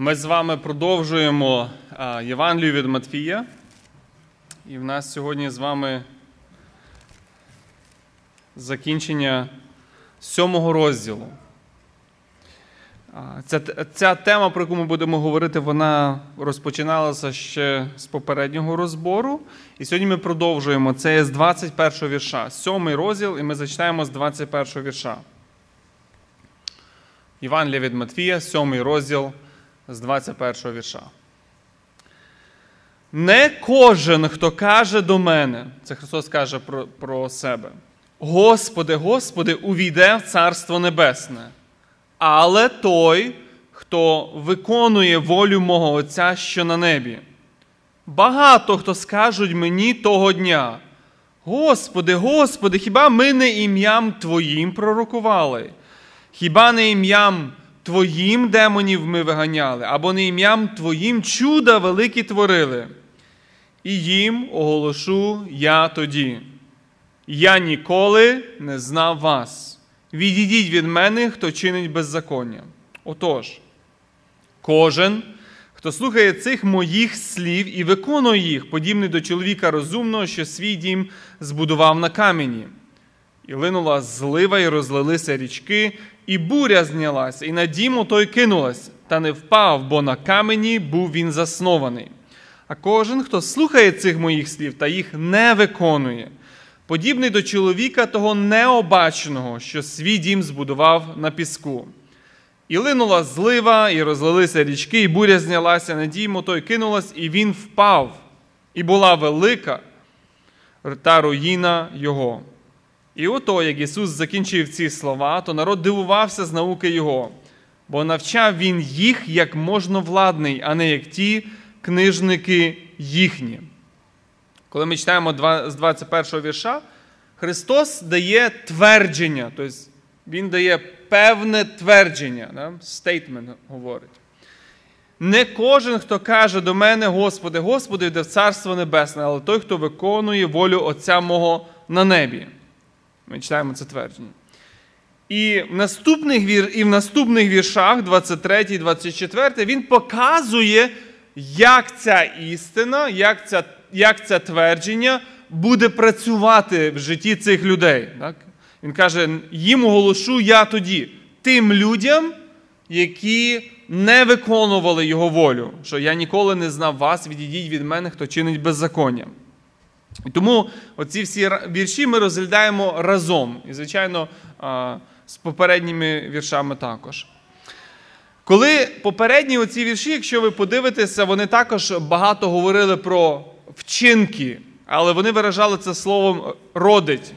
Ми з вами продовжуємо Євангелію від Матфія. І в нас сьогодні з вами закінчення сьомого розділу. Ця, ця тема, про яку ми будемо говорити, вона розпочиналася ще з попереднього розбору. І сьогодні ми продовжуємо. Це з 21 вірша. Сьомий розділ, і ми зачитаємо з 21 вірша. Євангелія від Матфія, сьомий розділ з 21 вірша. Не кожен, хто каже до мене, це Христос каже про, про себе. Господи, Господи, увійде в Царство Небесне, але той, хто виконує волю мого Отця, що на небі. Багато хто скажуть мені того дня. Господи, Господи, хіба ми не ім'ям Твоїм пророкували? Хіба не ім'ям Твоїм демонів ми виганяли, або не ім'ям Твоїм чуда великі творили? І їм оголошу я тоді. Я ніколи не знав вас. Відійдіть від мене, хто чинить беззаконня. Отож, кожен, хто слухає цих моїх слів і виконує їх, подібний до чоловіка розумного, що свій дім збудував на камені. І линула злива, і розлилися річки, і буря знялася, і на дім той кинулась, та не впав, бо на камені був він заснований. А кожен, хто слухає цих моїх слів та їх не виконує, подібний до чоловіка того необаченого, що свій дім збудував на піску. І линула злива, і розлилися річки, і буря знялася на дім, той кинулась, і він впав, і була велика та руїна його. І ото, як Ісус закінчив ці слова, то народ дивувався з науки Його, бо навчав Він їх як можновладний, а не як ті книжники їхні. Коли ми читаємо з 21 вірша, Христос дає твердження, тобто Він дає певне твердження, стейтмент говорить. Не кожен, хто каже до мене, Господи, Господи, йде в Царство Небесне, але той, хто виконує волю Отця Мого на небі. Ми читаємо це твердження. І в наступних вір, і в наступних віршах, 23 24, він показує, як ця істина, як ця, як це твердження буде працювати в житті цих людей. Так? Він каже: їм оголошу я тоді, тим людям, які не виконували його волю, що я ніколи не знав вас, відійдіть від мене, хто чинить беззаконня. Тому оці всі вірші ми розглядаємо разом. І, звичайно, з попередніми віршами також. Коли попередні оці вірші, якщо ви подивитеся, вони також багато говорили про вчинки, але вони виражали це словом родить.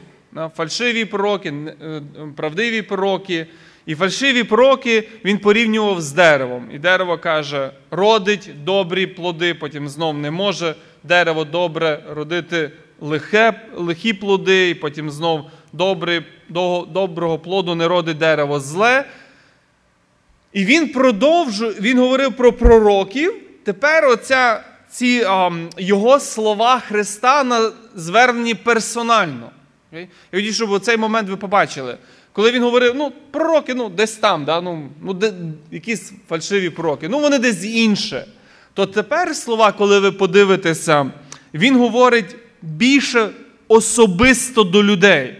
Фальшиві пророки, е, правдиві пророки. І фальшиві пророки він порівнював з деревом. І дерево каже, родить добрі плоди, потім знов не може дерево добре родити лихе, лихі плоди, і потім знов добрий, до, доброго плоду не родить дерево зле. І він продовжує, він говорив про пророків. Тепер оця, ці а, його слова Христа на, звернені персонально. І тоді, щоб у цей момент ви побачили. Коли він говорив, ну, пророки, ну, десь там, да, ну, ну, де, якісь фальшиві пророки, ну вони десь інше. То тепер слова, коли ви подивитеся, він говорить більше особисто до людей.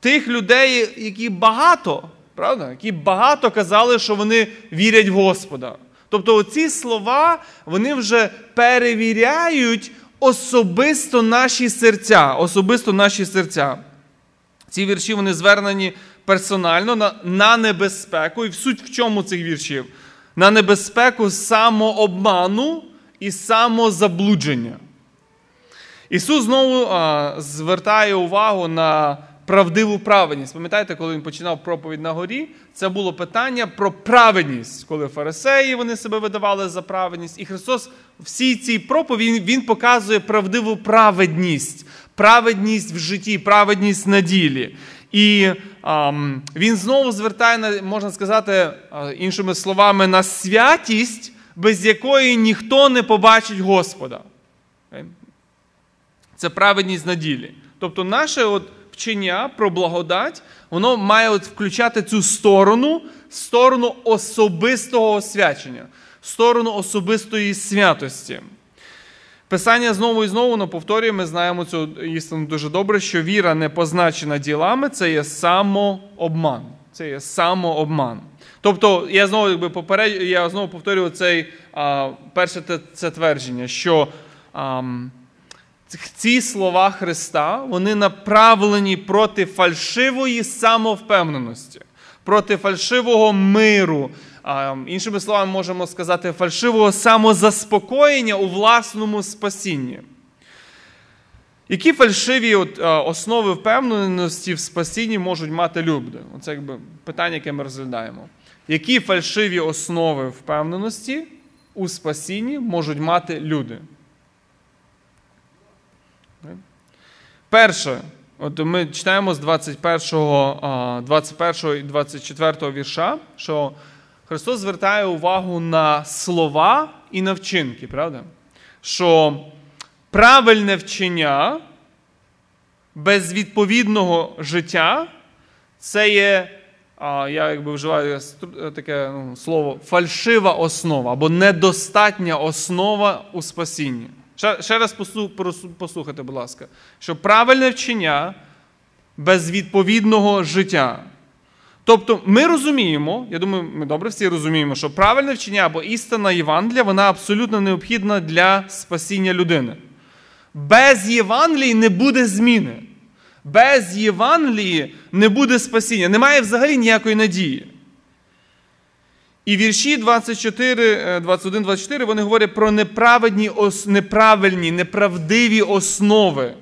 Тих людей, які багато, правда, які багато казали, що вони вірять в Господа. Тобто оці слова вони вже перевіряють особисто наші серця. Особисто наші серця. Ці вірші вони звернені персонально на, на небезпеку. І в суть в чому цих віршів? На небезпеку самообману і самозаблудження. Ісус знову а, звертає увагу на правдиву праведність. Пам'ятаєте, коли він починав проповідь на горі, це було питання про праведність, коли фарисеї вони себе видавали за праведність. І Христос всій цій проповіді Він показує правдиву праведність, праведність в житті, праведність на ділі. І а, він знову звертає, на, можна сказати, іншими словами, на святість, без якої ніхто не побачить Господа. Це праведність на ділі. Тобто, наше от вчення про благодать, воно має от включати цю сторону, сторону особистого освячення, сторону особистої святості. Писання знову і знову воно повторює, ми знаємо цю істину дуже добре, що віра не позначена ділами, це є самообман. Це є самообман. Тобто, я знову якби поперед, я знову повторюю цей а, перше це твердження, що а, ці слова Христа вони направлені проти фальшивої самовпевненості, проти фальшивого миру. Іншими словами, можемо сказати, фальшивого самозаспокоєння у власному спасінні. Які фальшиві от, основи впевненості в спасінні можуть мати люди? Це якби питання, яке ми розглядаємо. Які фальшиві основи впевненості у спасінні можуть мати люди? Перше, от ми читаємо з 21 21 і 24 вірша, що Христос звертає увагу на слова і на вчинки, правда? Що правильне вчення без відповідного життя це є, я якби вживаю таке ну, слово, фальшива основа або недостатня основа у спасінні. Ще, ще раз послухайте, будь ласка, що правильне вчення без відповідного життя. Тобто ми розуміємо, я думаю, ми добре всі розуміємо, що правильне вчення або істина Євангелія, вона абсолютно необхідна для спасіння людини. Без Євангелії не буде зміни. Без Євангелії не буде спасіння. Немає взагалі ніякої надії. І вірші 24, 21, 24 вони говорять про неправедні, неправильні, неправдиві основи.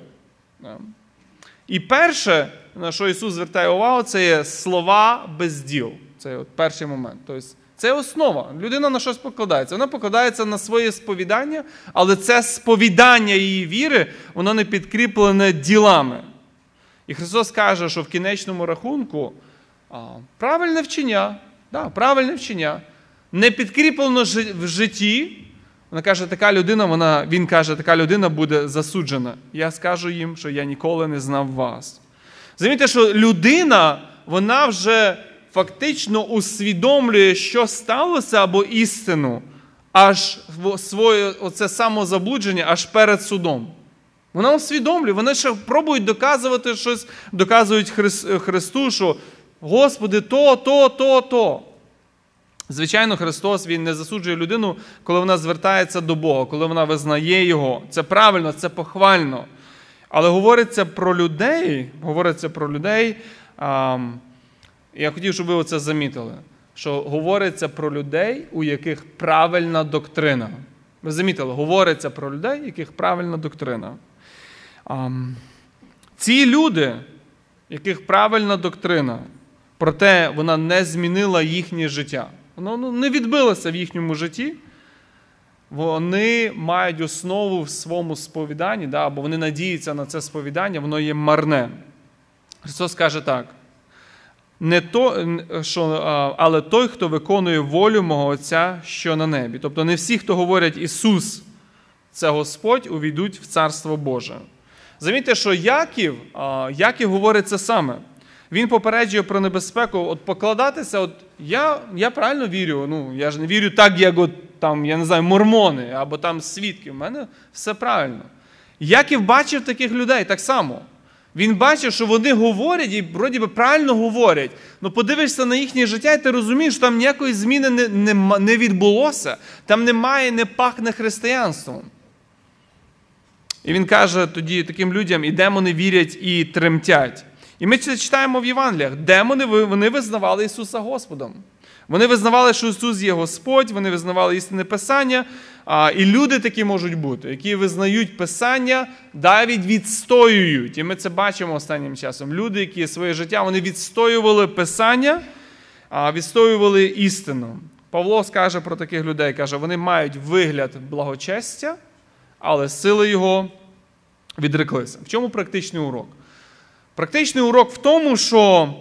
І перше, на що Ісус звертає увагу, це є слова без діл. Це от перший момент. Тобто, це основа. Людина на щось покладається. Вона покладається на своє сповідання, але це сповідання її віри, воно не підкріплене ділами. І Христос каже, що в кінечному рахунку правильне вчення, да, правильне вчення, не підкріплено в житті. Вона каже, така людина, вона, він каже, така людина буде засуджена. Я скажу їм, що я ніколи не знав вас. Замітьте, що людина, вона вже фактично усвідомлює, що сталося або істину, аж своє оце самозаблудження аж перед судом. Вона усвідомлює, вони ще пробують доказувати щось, доказують Христу, що Господи, то, то, то, то. Звичайно, Христос Він не засуджує людину, коли вона звертається до Бога, коли вона визнає Його. Це правильно, це похвально. Але говориться про людей, говориться про людей. Я хотів, щоб ви це замітили, що говориться про людей, у яких правильна доктрина. Ви замітили, говориться про людей, у яких правильна доктрина. Ці люди, яких правильна доктрина, проте вона не змінила їхнє життя. Воно ну, не відбилося в їхньому житті вони мають основу в своєму сповіданні, да, або вони надіються на це сповідання, воно є марне. Христос каже так. Не то, що, Але той, хто виконує волю мого Отця, що на небі. Тобто не всі, хто говорять Ісус, це Господь, увійдуть в Царство Боже. Замітьте, що Яків, Яків говорить це саме. Він попереджує про небезпеку от покладатися. От Я я правильно вірю, ну я ж не вірю так, як от там, я не знаю, мормони або там свідки. У мене все правильно. Яків бачив таких людей так само. Він бачив, що вони говорять і вроді би правильно говорять. Ну подивишся на їхнє життя, і ти розумієш, що там ніякої зміни не, не, не відбулося, там немає, не пахне християнством. І він каже тоді таким людям, і демони вірять і тремтять. І ми це читаємо в Євангеліях. Демони вони визнавали Ісуса Господом. Вони визнавали, що Ісус є Господь, вони визнавали істинне Писання. І люди такі можуть бути, які визнають Писання, навіть відстоюють. І ми це бачимо останнім часом. Люди, які своє життя вони відстоювали Писання, відстоювали істину. Павло скаже про таких людей, каже, вони мають вигляд благочестя, але сили його відреклися. В чому практичний урок? Практичний урок в тому, що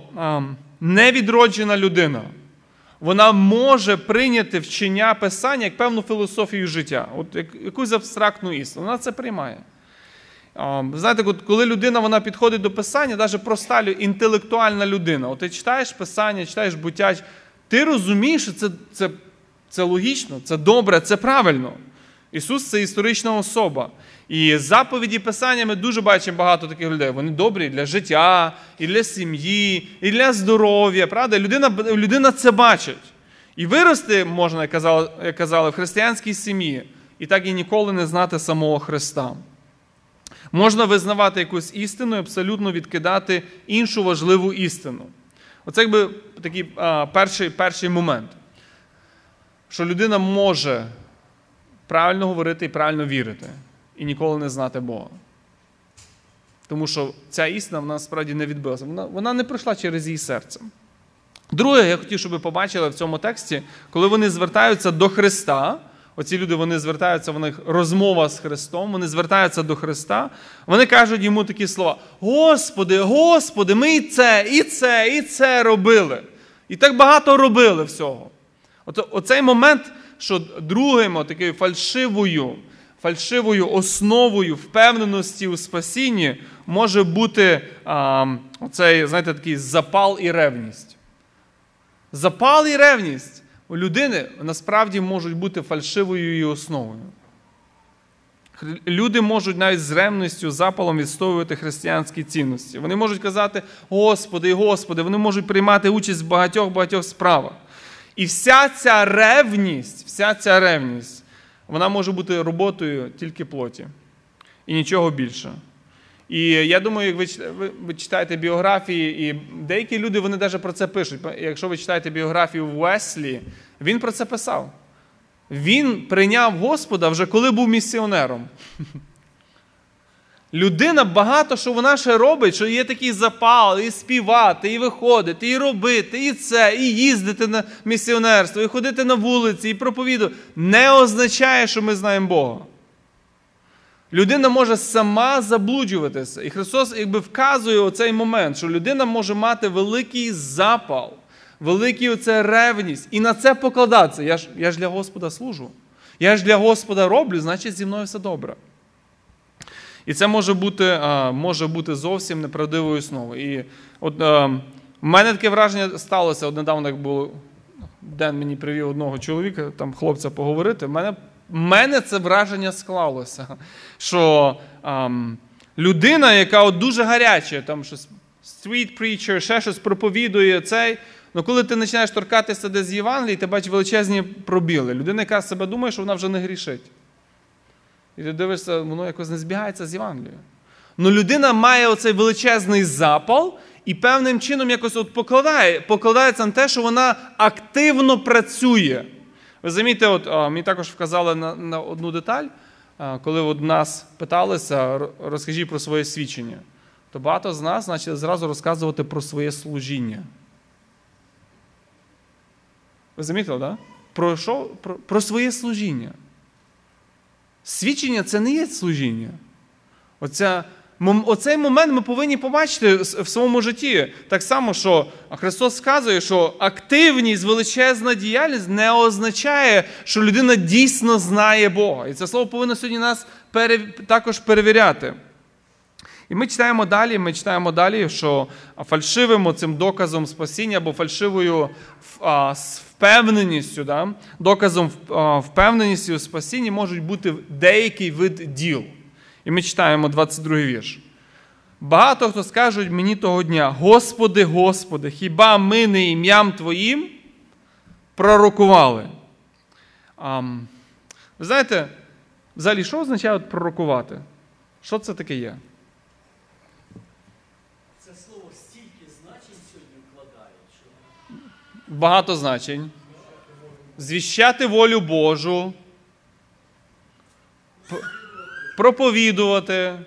невідроджена людина вона може прийняти вчення писання як певну філософію життя, от якусь абстрактну істину. Вона це приймає. Знаєте, коли людина вона підходить до писання, навіть проста інтелектуальна людина, от ти читаєш писання, читаєш буття, ти розумієш, що це, це, це логічно, це добре, це правильно. Ісус це історична особа. І заповіді Писання ми дуже бачимо багато таких людей. Вони добрі для життя, і для сім'ї, і для здоров'я. Правда? Людина людина це бачить. І вирости можна, як казали, як казали, в християнській сім'ї, і так і ніколи не знати самого Христа. Можна визнавати якусь істину і абсолютно відкидати іншу важливу істину. Оце якби такий а, перший, перший момент, що людина може правильно говорити і правильно вірити, і ніколи не знати Бога. Тому що ця істина вона насправді не відбилася. Вона, вона не пройшла через її серце. Друге, я хотів, щоб ви побачили в цьому тексті, коли вони звертаються до Христа. Оці люди вони звертаються, в них розмова з Христом, вони звертаються до Христа, вони кажуть йому такі слова: Господи, Господи, ми і це, і це, і це робили. І так багато робили всього. От, Оцей момент, що другим такою фальшивою, фальшивою основою впевненості у спасінні може бути а, оцей, знаєте, такий запал і ревність. Запал і ревність у людини насправді можуть бути фальшивою її основою. Люди можуть навіть з ревністю, запалом відстоювати християнські цінності. Вони можуть казати, Господи, Господи, вони можуть приймати участь в багатьох-багатьох справах. І вся ця ревність, вся ця ревність, вона може бути роботою тільки плоті. І нічого більше. І я думаю, як ви, ви, ви читаєте біографії, і деякі люди вони навіть про це пишуть. Якщо ви читаєте біографію Веслі, він про це писав. Він прийняв Господа вже коли був місіонером. Людина багато що вона ще робить, що є такий запал, і співати, і виходити, і робити, і це, і їздити на місіонерство, і ходити на вулиці, і проповідувати. Не означає, що ми знаємо Бога. Людина може сама заблуджуватися. І Христос якби вказує оцей момент, що людина може мати великий запал, великий оце ревність. І на це покладатися. Я ж я ж для Господа служу. Я ж для Господа роблю, значить зі мною все добре. І це може бути може бути зовсім неправдивою основою. І от в мене таке враження сталося от недавно, як було Ден мені привів одного чоловіка, там хлопця поговорити. В мене мене це враження склалося, що ем, людина, яка от дуже гаряча, там щось street preacher, ще щось проповідує цей. Ну, коли ти починаєш торкатися десь з Євангелії, ти бачиш величезні пробіли. Людина, яка себе думає, що вона вже не грішить. І ти дивишся, воно якось не збігається з Євангелією. Ну, людина має оцей величезний запал і певним чином якось от покладає, покладається на те, що вона активно працює. Ви замітьте, от мені також вказали на на одну деталь, коли от нас питалися, розкажіть про своє свідчення, то багато з нас почали зразу розказувати про своє служіння. Ви замітили, так? Да? Про? Про, про своє служіння. Свідчення це не є служіння. Оця Оцей момент ми повинні побачити в своєму житті. Так само, що Христос сказує, що активність, величезна діяльність не означає, що людина дійсно знає Бога. І це слово повинно сьогодні нас також перевіряти. І ми читаємо далі, ми читаємо далі, що фальшивим цим доказом спасіння або фальшивою впевненістю, да, доказом впевненості у спасінні можуть бути деякий вид діл. І ми читаємо 22 вірш. Багато хто скажуть мені того дня: Господи, Господи, хіба ми не ім'ям Твоїм пророкували? А, ви знаєте, взагалі, що означає пророкувати? Що це таке є? Це слово стільки значень сьогодні вкладає. Що... Багато значень. Звіщати волю Божу проповідувати,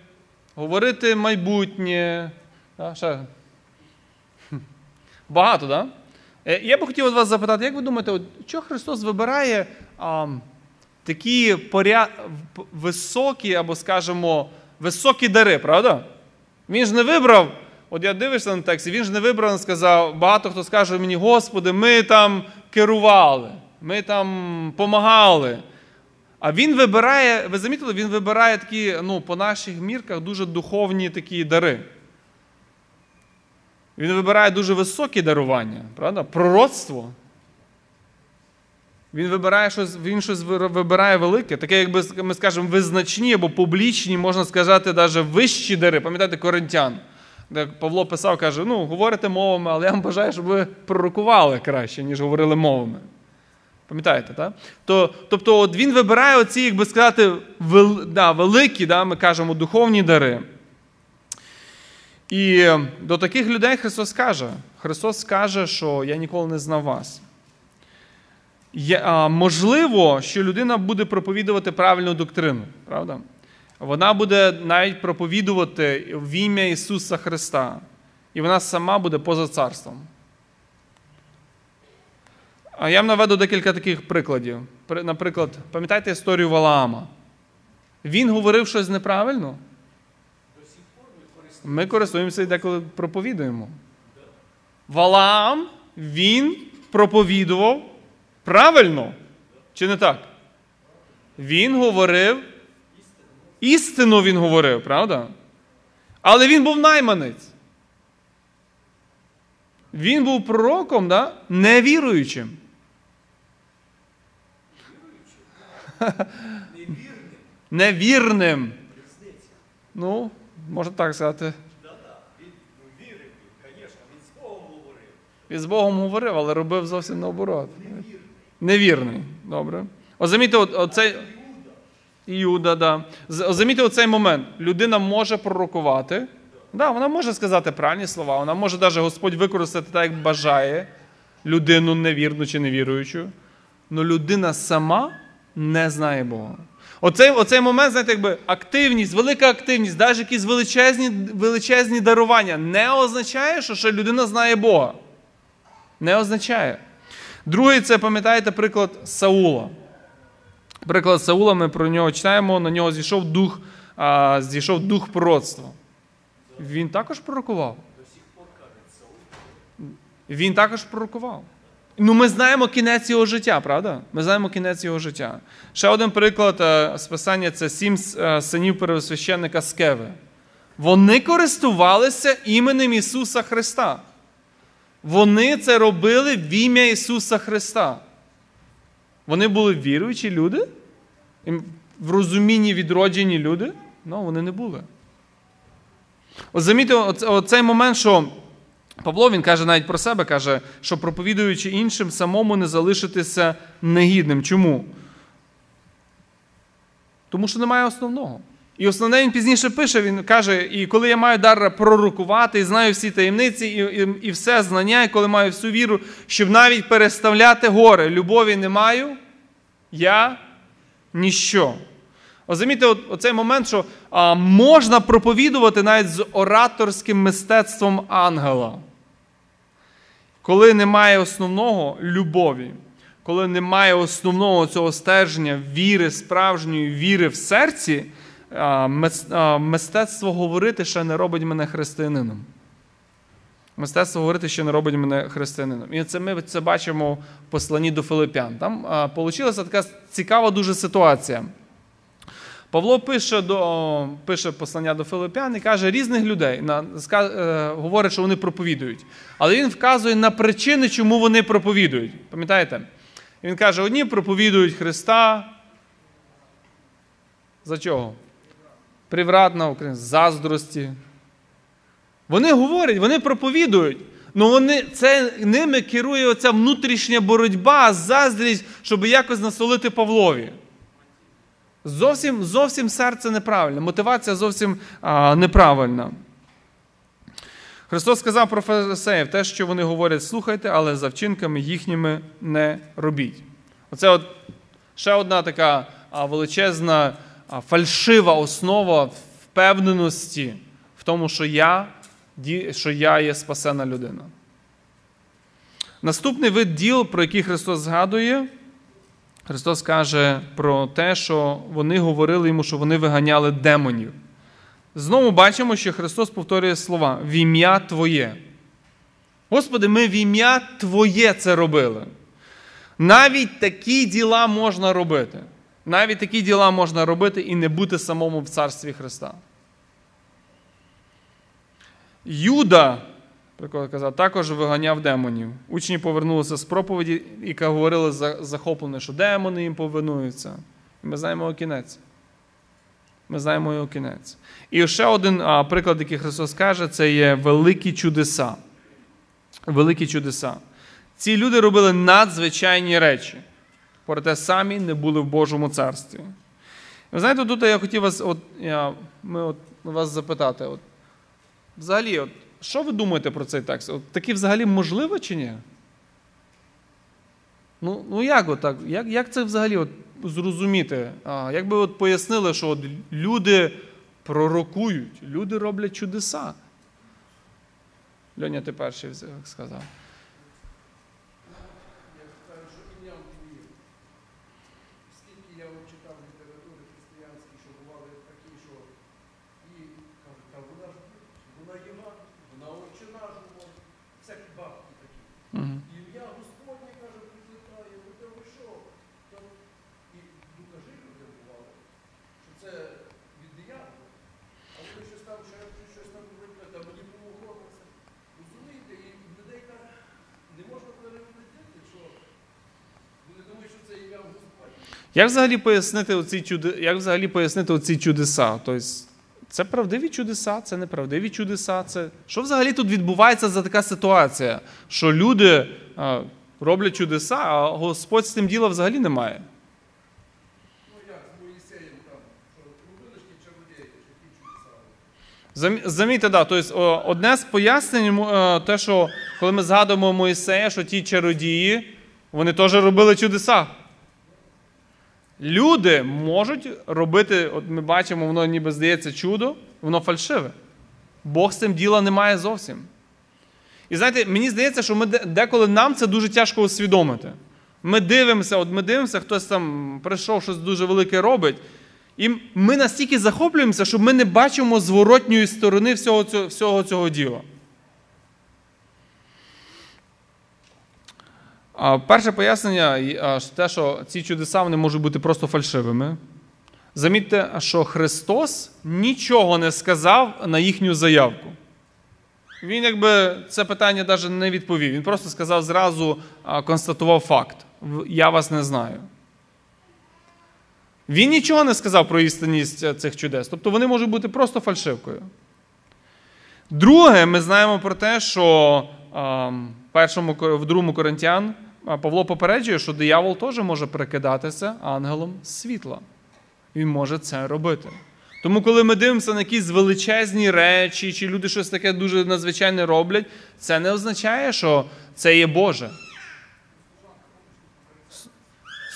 говорити майбутнє. Ще. Багато, так? Да? Я би хотів вас запитати, як ви думаєте, от, чого Христос вибирає а, такі поря... високі або, скажімо, високі дари, правда? Він ж не вибрав, от я дивишся на тексті, він ж не вибрав, сказав, багато хто скаже мені, Господи, ми там керували, ми там помагали. А він вибирає, ви замітили, він вибирає такі, ну, по наших мірках, дуже духовні такі дари. Він вибирає дуже високі дарування, правда? Пророцтво. Він вибирає щось, він щось вибирає велике, таке, якби ми скажемо, визначні або публічні, можна сказати, навіть вищі дари. Пам'ятаєте, коринтян, де Павло писав, каже: ну, говорите мовами, але я вам бажаю, щоб ви пророкували краще, ніж говорили мовами. Пам'ятаєте, так? То, Тобто, от він вибирає оці, як би сказати, вел, да, великі, да, ми кажемо, духовні дари. І до таких людей Христос каже: Христос каже, що я ніколи не знав вас. Є, а, Можливо, що людина буде проповідувати правильну доктрину, правда? Вона буде навіть проповідувати в ім'я Ісуса Христа. І вона сама буде поза царством. А я вам наведу декілька таких прикладів. Наприклад, пам'ятаєте історію Валаама? Він говорив щось неправильно. Ми користуємося і деколи проповідуємо. Валаам, він проповідував правильно. Чи не так? Він говорив. Істину він говорив, правда? Але він був найманець. Він був пророком, да? невіруючим. Невірним. Ну, можна так сказати. Він з Богом говорив, але робив зовсім наоборот. Невірний. Добре. О, замітьте, оцей. Іуда, да. Замітьте оцей момент. Людина може пророкувати. Да, Вона може сказати правильні слова, вона може навіть Господь використати так, як бажає людину невірну чи невіруючу. Але людина сама не знає Бога. Оцей оцей момент, знаєте, якби активність, велика активність, навіть якісь величезні величезні дарування не означає, що ще людина знає Бога. Не означає. Другий, це пам'ятаєте приклад Саула. Приклад Саула, ми про нього читаємо, на нього зійшов дух а, зійшов дух пророцтва. Він також пророкував. Він також пророкував. Ну, ми знаємо кінець його життя, правда? Ми знаємо кінець його життя. Ще один приклад е, списання це сім е, синів первосвященника Скеви. Вони користувалися іменем Ісуса Христа. Вони це робили в ім'я Ісуса Христа. Вони були віруючі люди, в розумінні відроджені люди, Ну, вони не були. От замітьте, оцей момент, що Павло він каже навіть про себе, каже, що проповідуючи іншим, самому не залишитися негідним. Чому? Тому що немає основного. І основне він пізніше пише, він каже, і коли я маю дар пророкувати, і знаю всі таємниці, і, і, і все знання, і коли маю всю віру, щоб навіть переставляти гори, любові не маю, я ніщо. Розумієте, оцей момент, що а, можна проповідувати навіть з ораторським мистецтвом ангела. Коли немає основного любові, коли немає основного цього стерження віри, справжньої віри в серці, а, мистецтво говорити ще не робить мене християнином. Мистецтво говорити ще не робить мене християнином. І це ми це бачимо в посланні до Филипян. Там вийшла така цікава дуже ситуація. Павло пише до, пише послання до Филиппян і каже, різних людей на, ска, е, говорить, що вони проповідують. Але він вказує на причини, чому вони проповідують. Пам'ятаєте? Він каже: одні проповідують Христа. За чого? Привратна заздрості. Вони говорять, вони проповідують. Ну вони, це ними керує оця внутрішня боротьба, заздрість, щоб якось насолити Павлові. Зовсім зовсім серце неправильне, мотивація зовсім а, неправильна. Христос сказав про фарисеїв, те, що вони говорять, слухайте, але за вчинками їхніми не робіть. Оце от ще одна така величезна фальшива основа впевненості в тому, що я, що я є спасена людина. Наступний вид діл, про який Христос згадує, Христос каже про те, що вони говорили йому, що вони виганяли демонів. Знову бачимо, що Христос повторює слова в ім'я Твоє. Господи, ми в ім'я Твоє це робили. Навіть такі діла можна робити. Навіть такі діла можна робити і не бути самому в царстві Христа. Юда, казав, також виганяв демонів. Учні повернулися з проповіді і говорили за- захоплено, що демони їм повинуються. Ми знаємо його кінець. Ми знаємо його кінець. І ще один а, приклад, який Христос каже, це є великі чудеса. Великі чудеса. Ці люди робили надзвичайні речі, проте самі не були в Божому царстві. Ви знаєте, тут я хотів вас, от, я, ми от, вас запитати. От, взагалі, от, що ви думаєте про цей текст? От, таке взагалі можливо чи ні? Ну, ну як, отак? Як, як це взагалі от, зрозуміти? А, як би от пояснили, що от люди пророкують, люди роблять чудеса? Льоня, ти перший сказав. Я скажу, що ім'ям вірю. Скільки я от читав літератури християнській, що бували такі, що і кажуть, та вона ж вона Євангелія, вона отче наш говорить, всякі бабки такі. Угу. І ім'я Господнє, каже, прикликає, ну де ви що? Там, і ну кажи людям бувало, що це від диявола. А вони щось там, ще щось там говорять, та мені помогло це. Розумієте, і людей так не можна переубедити, що вони думають, що це ім'я Господнє. Як взагалі пояснити оці чуди... Як взагалі пояснити оці чудеса? Тобто, це правдиві чудеса, це неправдиві чудеса. Це... Що взагалі тут відбувається за така ситуація, що люди а, роблять чудеса, а Господь з тим діла взагалі не має? Замітьте, да, тобто, одне з пояснень, е, те, що коли ми згадуємо Моїсея, що ті чародії, вони теж робили чудеса. Люди можуть робити, от ми бачимо, воно ніби здається чудо, воно фальшиве. Бог з цим діла не має зовсім. І знаєте, мені здається, що ми деколи нам це дуже тяжко усвідомити. Ми дивимося, от ми дивимося, хтось там прийшов, щось дуже велике робить. І ми настільки захоплюємося, що ми не бачимо зворотньої сторони всього цього, всього цього діла. Перше пояснення те, що ці чудеса вони можуть бути просто фальшивими. Замітьте, що Христос нічого не сказав на їхню заявку. Він якби це питання навіть не відповів. Він просто сказав зразу, констатував факт. Я вас не знаю. Він нічого не сказав про істинність е, цих чудес. Тобто вони можуть бути просто фальшивкою. Друге, ми знаємо про те, що в другому Коринтян Павло попереджує, що диявол теж може прикидатися ангелом світла. Він може це робити. Тому, коли ми дивимося на якісь величезні речі, чи люди щось таке дуже надзвичайне роблять, це не означає, що це є Боже.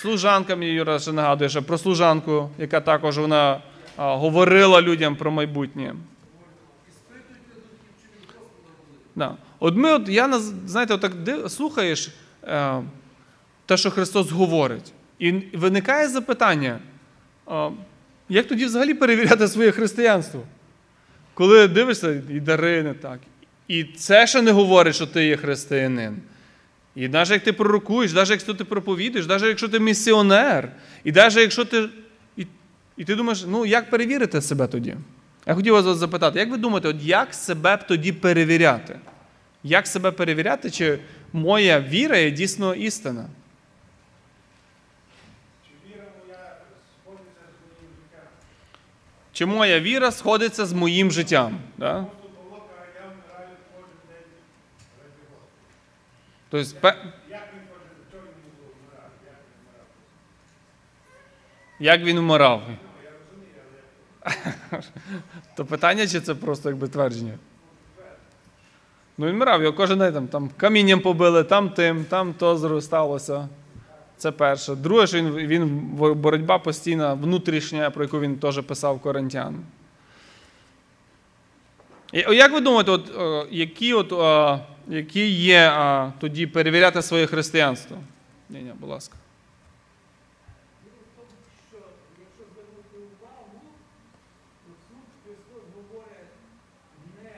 Служанка мені Юра ще нагадує ще про служанку, яка також вона а, говорила людям про майбутнє. Да. От ми, от, я знаєте, отак слухаєш те, що Христос говорить, і виникає запитання, як тоді взагалі перевіряти своє християнство? Коли дивишся, і дари так. І це ще не говорить, що ти є християнин. І навіть як ти пророкуєш, навіть якщо ти проповідуєш, навіть якщо ти місіонер, і навіть якщо ти. І, і ти думаєш, ну як перевірити себе тоді? Я хотів вас запитати, як ви думаєте, от як себе тоді перевіряти? Як себе перевіряти, чи моя віра є дійсно істина? Чи моя віра сходиться з моїм життям? Да? Тобто, як він вмирав? То питання, чи це просто якби твердження? Ну, він вмирав, його кожен день там, там камінням побили, там тим, там то зросталося. Це перше. Друге, що він, він боротьба постійна, внутрішня, про яку він теж писав Коринтян. І, Як ви думаєте, от, о, які, от, о, які є а, тоді перевіряти своє християнство? Ні, ні, будь ласка. що якщо звернути увагу, то тут Христос говорить не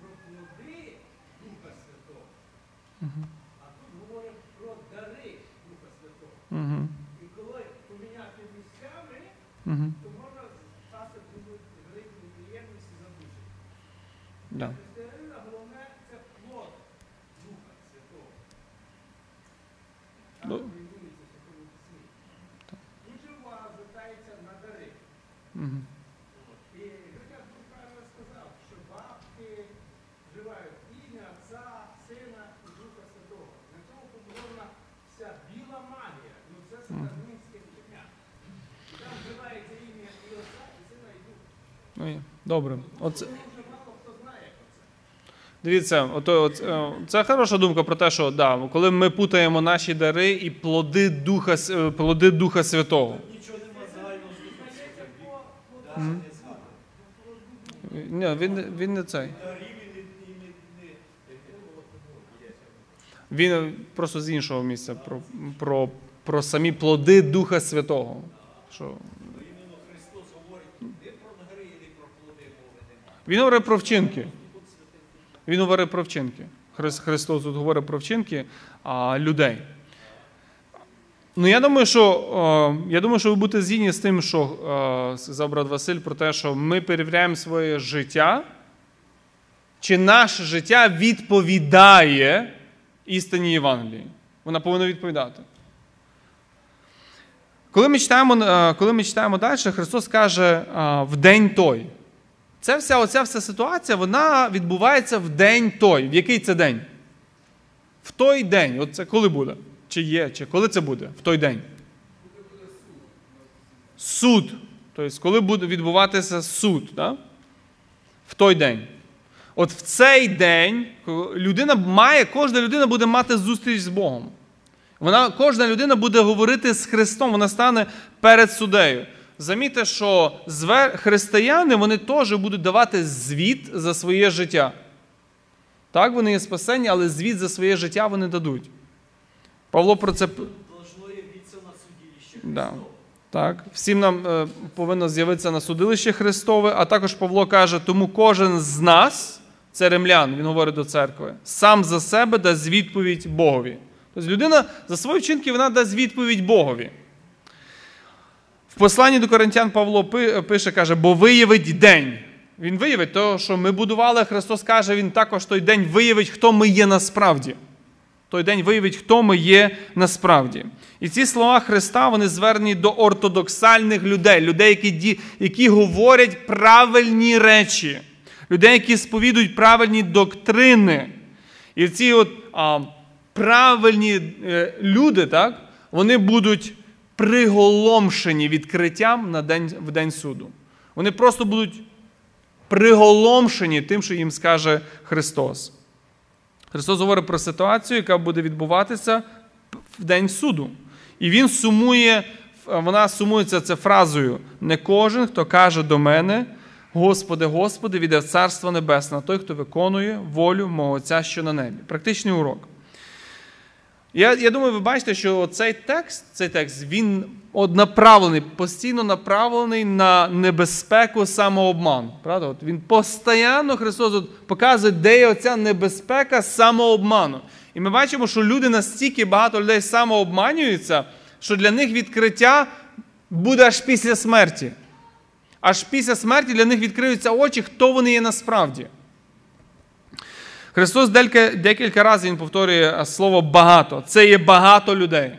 про плоди Духа Святого, а тут говорить про дари Духа Святого. Угу. І коли поміняти Угу. то можна стати великі неприємності за душі. Да. Християнина головне це плод Духа Святого. Так Ну. руйнується в Святому Письмі. Дуже увага звертається на дари. Угу. От. І Грицяк дуже правильно сказав, що бабки вживають ім'я Отця, Сина і Духа Святого. На цьому побудована вся біла магія. Ну це сатанинське вчення. І там вживається ім'я і Отця, і Сина, і Духа. Ну, є. Добре. Оце. Дивіться, ото, от, е, це хороша думка про те, що да, коли ми путаємо наші дари і плоди Духа, е, плоди Духа Святого. Згадує. Ні, він, він не цей. Він просто з іншого місця про, про, про самі плоди Духа Святого. Що Іменно Христос говорить не про дари і не про плоди мови немає. Він говорить про вчинки. Він говорить про вчинки. Христос тут говорить про вчинки а, людей. Ну, я думаю, що, я думаю, що ви будете згідні з тим, що сказав брат Василь, про те, що ми перевіряємо своє життя, чи наше життя відповідає істині Євангелії. Вона повинна відповідати. Коли ми читаємо, коли ми читаємо далі, Христос каже в день той. Це вся, оця вся ситуація, вона відбувається в день той. В який це день? В той день. От це коли буде? Чи є, чи коли це буде? В той день. Суд. Тобто, коли буде відбуватися суд, да? в той день. От в цей день людина має, кожна людина буде мати зустріч з Богом. Вона, кожна людина буде говорити з Христом, вона стане перед суддею. Замітьте, що християни вони теж будуть давати звіт за своє життя. Так, вони є спасені, але звіт за своє життя вони дадуть. Павло про це. Да. Так, всім нам е, повинно з'явитися на судилище Христове, а також Павло каже, тому кожен з нас, це римлян, він говорить до церкви, сам за себе дасть відповідь Богові. Тобто людина за свої вчинки вона дасть відповідь Богові. Посланні до Коринтян Павло пише, каже, бо виявить день. Він виявить те, що ми будували, Христос каже, Він також той день виявить, хто ми є насправді. Той день виявить, хто ми є насправді. І ці слова Христа вони звернені до ортодоксальних людей, людей, які, які говорять правильні речі, людей, які сповідують правильні доктрини. І ці от, а, правильні е, люди, так, вони будуть приголомшені відкриттям на день, в день суду. Вони просто будуть приголомшені тим, що їм скаже Христос. Христос говорить про ситуацію, яка буде відбуватися в день суду. І він сумує, вона сумується це фразою: не кожен, хто каже до мене, Господи, Господи, віде Царство Небесне, той, хто виконує волю мого Отця, що на небі. Практичний урок. Я, я думаю, ви бачите, що цей текст, цей текст, він направлений, постійно направлений на небезпеку самообману. Правда? От він постійно Христос от показує, де є оця небезпека самообману. І ми бачимо, що люди настільки багато людей самообманюються, що для них відкриття буде аж після смерті. Аж після смерті для них відкриються очі, хто вони є насправді. Христос декілька, разів він повторює слово багато. Це є багато людей,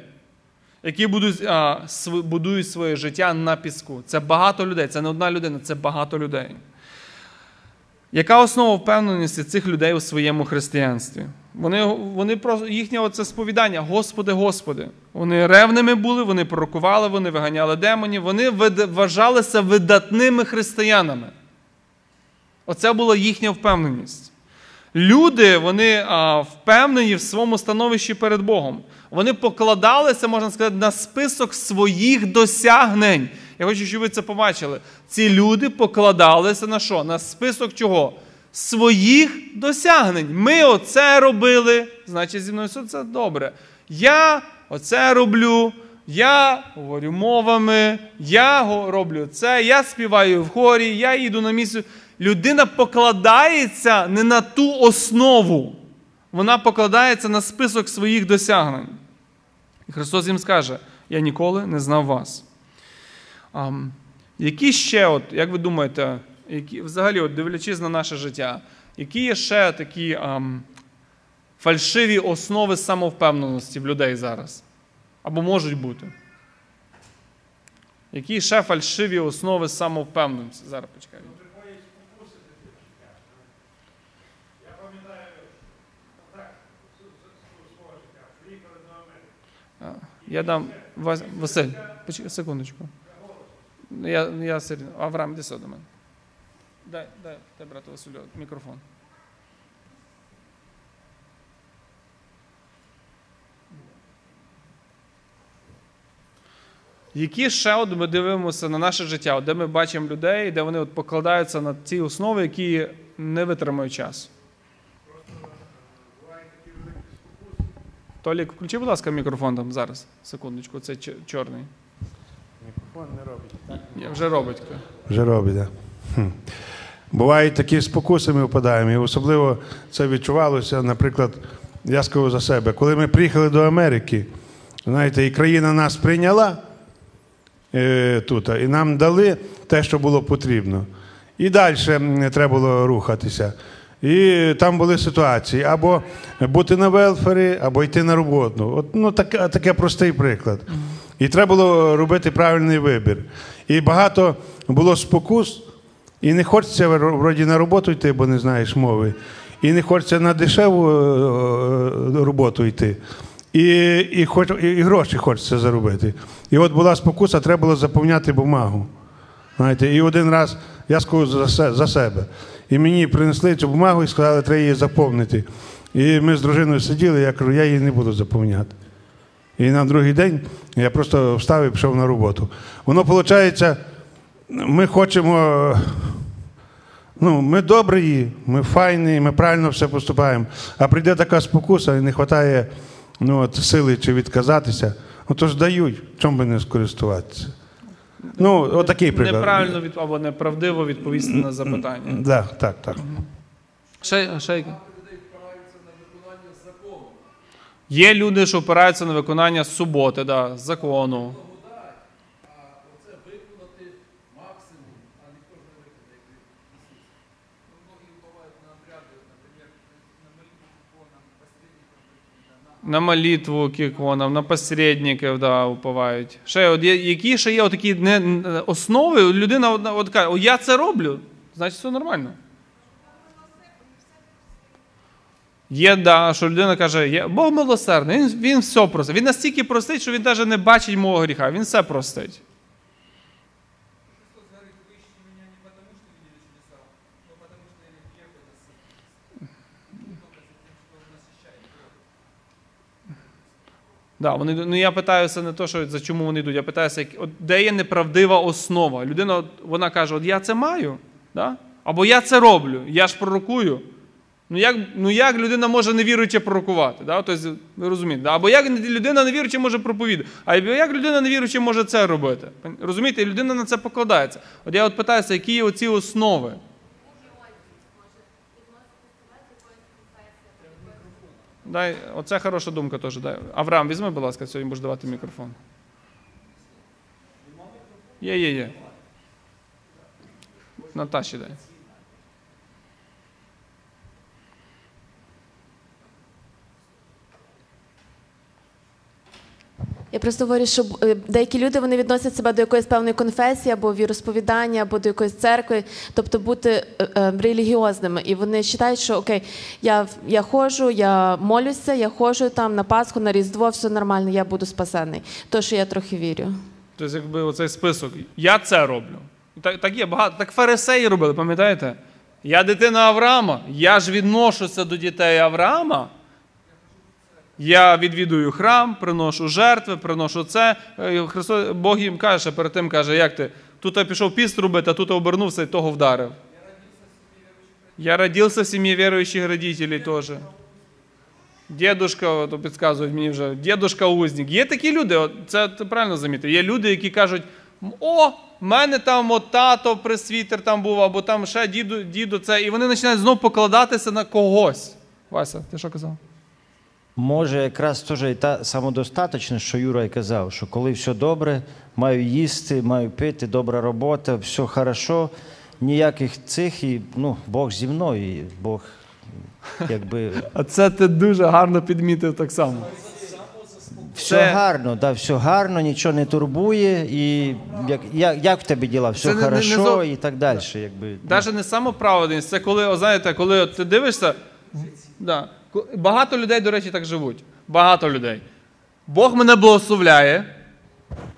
які будуть, будують своє життя на піску. Це багато людей, це не одна людина, це багато людей. Яка основа впевненості цих людей у своєму християнстві? Вони, вони просто, їхнє оце сповідання, Господи, Господи. Вони ревними були, вони пророкували, вони виганяли демонів, вони вважалися видатними християнами. Оце була їхня впевненість. Люди, вони а, впевнені в своєму становищі перед Богом. Вони покладалися, можна сказати, на список своїх досягнень. Я хочу, щоб ви це побачили. Ці люди покладалися на що? На список чого? Своїх досягнень. Ми оце робили, значить, зі мною все це добре. Я оце роблю, я говорю мовами, я роблю це, я співаю в хорі, я їду на місце. Людина покладається не на ту основу, вона покладається на список своїх досягнень. І Христос їм скаже: Я ніколи не знав вас. Ам, Які ще, от, як ви думаєте, які, взагалі, от, дивлячись на наше життя, які є ще такі ам, фальшиві основи самовпевненості в людей зараз? Або можуть бути? Які ще фальшиві основи самовпевненості? Зараз почекай. Приходять спокуси до життя. Я пам'ятаю, так, з з- з свого життя, приїхали до Америки. А, Я дам Вас... Василь, почекай секундочку. Я, я серйозно. Авраам, іди сюди до мене. Дай, дай, дай брату Василю мікрофон. Які ще от ми дивимося на наше життя, от де ми бачимо людей, де вони от покладаються на ті основи, які не витримають часу. Толік, включи, будь ласка, мікрофон там зараз. Секундочку, це чорний. Мікрофон не робить. Так? Я вже робить. Вже робить, так. Хм. Бувають такі спокуси, ми впадаємо. І особливо це відчувалося, наприклад, я скажу за себе. Коли ми приїхали до Америки, знаєте, і країна нас прийняла е, тут, і нам дали те, що було потрібно. І далі треба було рухатися. І там були ситуації: або бути на велфері, або йти на роботу. От, ну, таке, таке простий приклад. І треба було робити правильний вибір. І багато було спокус, і не хочеться вроді на роботу йти, бо не знаєш мови. І не хочеться на дешеву е, роботу йти. І, і, хоч, і гроші хочеться заробити. І от була спокуса, треба було заповняти бумагу. Знаєте, і один раз я скажу за, за себе. І мені принесли цю бумагу і сказали, треба її заповнити. І ми з дружиною сиділи, я кажу, я її не буду заповняти. І на другий день я просто встав і пішов на роботу. Воно виходить, ми хочемо. Ну, ми добрі, ми файні, ми правильно все поступаємо. А прийде така спокуса і не вистачає ну, от, сили чи відказатися, ну то ж дають, чому би не скористуватися. Ну, отакий приклад. Неправильно від... або неправдиво відповісти на запитання. Да, так, так. Ще, ще... Є люди, що опираються на виконання суботи, да, закону. Благодать, а оце виконати максимум, а ніхто ж не виконає, як Ісус. Ну, многі бувають на обряди, наприклад, на молитву іконам, посередникам, на молитву к іконам, на посередників да, уповають. Ще, от, які ще є такі основи, людина одна, от каже, «О, я це роблю, значить все нормально. Є, да, що людина каже, є, Бог милосердний, він, він все простить. Він настільки простить, що він навіть не бачить мого гріха, він все простить. Да, вони, ну я питаюся не то, що за чому вони йдуть, я питаюся, як- от, де є неправдива основа. Людина от, вона каже, от я це маю, да? або я це роблю, я ж пророкую. Ну як, ну як людина може невіруюче пророкувати? Да? Тобто, ви розумієте, да? Або як людина невіруюче може проповідати, а як людина невіруюче може це робити? Розумієте, людина на це покладається. От я от питаюся, які є оці основи. Дай, оце хороша думка теж. Дай. Авраам, візьми, будь ласка, сьогодні будеш давати мікрофон. Є, є, є. Наташі дай. Я просто говорю, що е, деякі люди вони відносять себе до якоїсь певної конфесії або віросповідання, або до якоїсь церкви, тобто бути е, е, релігіозними. І вони вважають, що окей, я, я ходжу, я молюся, я ходжу там на Пасху, на Різдво, все нормально, я буду спасений. То, що я трохи вірю. Тобто, якби оцей список. Я це роблю. Так, так є багато. Так фарисеї робили, пам'ятаєте? Я дитина Авраама, я ж відношуся до дітей Авраама. Я відвідую храм, приношу жертви, приношу це. Е, Христос, Бог їм каже, перед тим каже, як ти? Тут я пішов піст робити, а тут обернувся і того вдарив. Я родився в сім'ї віруючих родителей теж. Дідушка, от підказують мені вже, дідушка узник. Є такі люди, це ти правильно замітив. Є люди, які кажуть: о, в мене там от тато пресвітер там був, або там ще діду, діду це. І вони починають знов покладатися на когось. Вася, ти що казав? Може, якраз теж і та самодостаточність, що Юра й казав, що коли все добре, маю їсти, маю пити, добра робота, все хорошо, ніяких цих, і ну, Бог зі мною, і Бог якби. А це ти дуже гарно підмітив так само. Все Це- гарно, да, все гарно, нічого не турбує, і як, як, як в тебе діла, все Це не- не- не хорошо і так далі. Якби. ну. Навіть не самоправедність, це коли, о, знаєте, коли от ти дивишся, да, багато людей, до речі, так живуть. Багато людей. Бог мене благословляє.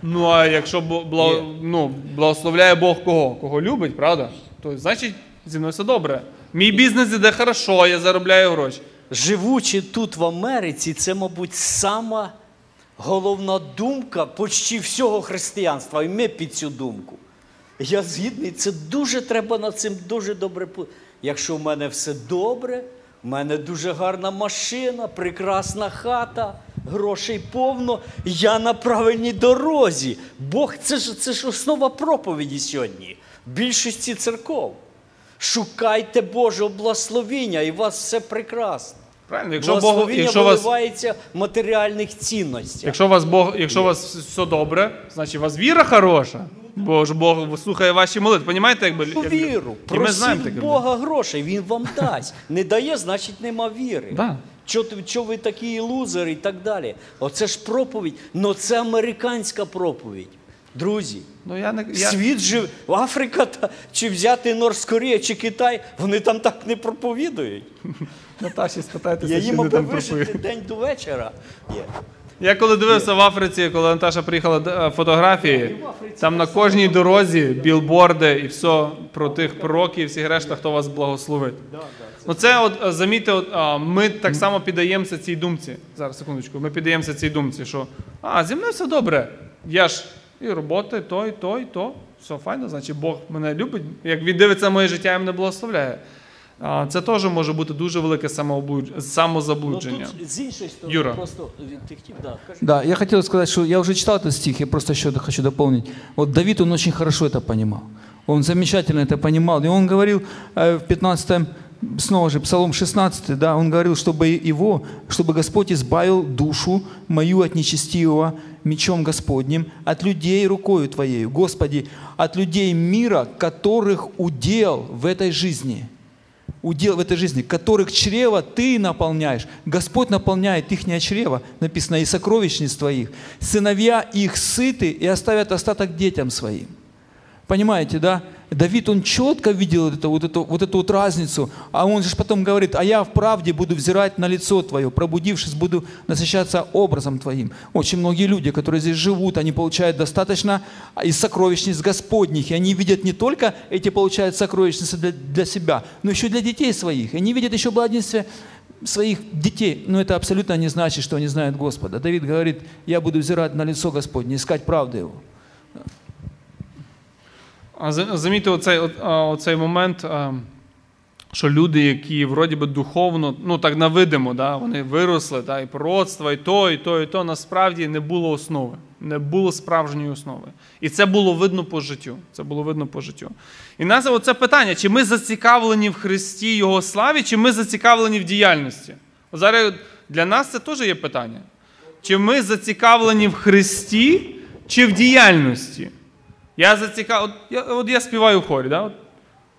Ну, а якщо бо- бла- ну, благословляє Бог кого? Кого любить, правда? То значить зі мною все добре. Мій бізнес іде хорошо, я заробляю гроші. Живучи тут в Америці, це, мабуть, сама головна думка почти всього християнства. І ми під цю думку. Я згідний, це дуже треба над цим дуже добре. Якщо в мене все добре, в мене дуже гарна машина, прекрасна хата, грошей повно, я на правильній дорозі. Бог, це ж, це ж основа проповіді сьогодні. В більшості церков. Шукайте Божого благословіння, і у вас все прекрасно. Правильно? Якщо, Бог, Благословіння якщо, вас, виливається в матеріальних цінностях. якщо, вас Бог, якщо у вас все добре, значить у вас віра хороша. Бо ж Бог слухає ваші молитви. Понімаєте, якби як- віру. І ми знаємо Просіть таке. Бога грошей, Він вам дасть. Не дає, значить нема віри. Да. Чо, ти- чо ви такі лузери і так далі. Оце ж проповідь. Ну це американська проповідь. Друзі, Ну, я не, я, світ жив, Африка та, чи взяти Норскорія, чи Китай, вони там так не проповідують. Наташі, спитайтеся, Я їм вижити день до вечора. Є. Я коли дивився в Африці, коли Наташа приїхала е, фотографії, там на кожній дорозі білборди і все про тих пророків, і всіх решта, хто вас благословить. Ну це от е, замітьте, от, ми так само піддаємося цій думці. Зараз секундочку, ми піддаємося цій думці, що а, зі мною все добре. Я ж і роботи, то, і то, і то. Все файно, значить Бог мене любить. Як він дивиться моє життя, і мене благословляє. А, Це теж може бути дуже велике самоблуд- Ну, самозаблудження. тут з іншої сторони, Юра. просто ти хотів, да, кажи. Да, я хотел сказать, что я уже читал этот стих, я просто еще хочу дополнить. Вот Давид, он очень хорошо это понимал. Он замечательно это понимал. И он говорил э, в 15 снова же Псалом 16, да, он говорил, чтобы его, чтобы Господь избавил душу мою от нечестивого мечом Господним, от людей рукою Твоею, Господи, от людей мира, которых удел в этой жизни удел в этой жизни, которых чрево ты наполняешь. Господь наполняет их чрево, написано, и сокровищниц твоих. Сыновья их сыты и оставят остаток детям своим. Понимаете, да? Давид, он четко видел эту, вот, эту, вот эту вот разницу, а он же потом говорит, а я в правде буду взирать на лицо Твое, пробудившись, буду насыщаться образом Твоим. Очень многие люди, которые здесь живут, они получают достаточно из сокровищниц Господних, и они видят не только эти получают сокровищницы для, для себя, но еще для детей своих. И они видят еще благоденствие своих детей, но это абсолютно не значит, что они знают Господа. Давид говорит, я буду взирать на лицо Господне, искать правду Его. Замітьте оцей, оцей момент, що люди, які вроді би духовно, ну так навидимо, да, вони виросли, да, і пророцтва, і то, і то, і то, насправді не було основи, не було справжньої основи. І це було видно по життю. Це було видно по життю. І нас оце питання, чи ми зацікавлені в Христі Його славі, чи ми зацікавлені в діяльності? Зараз для нас це теж є питання. Чи ми зацікавлені в Христі, чи в діяльності? Я зацікав... от, я, от я співаю в хорі, да?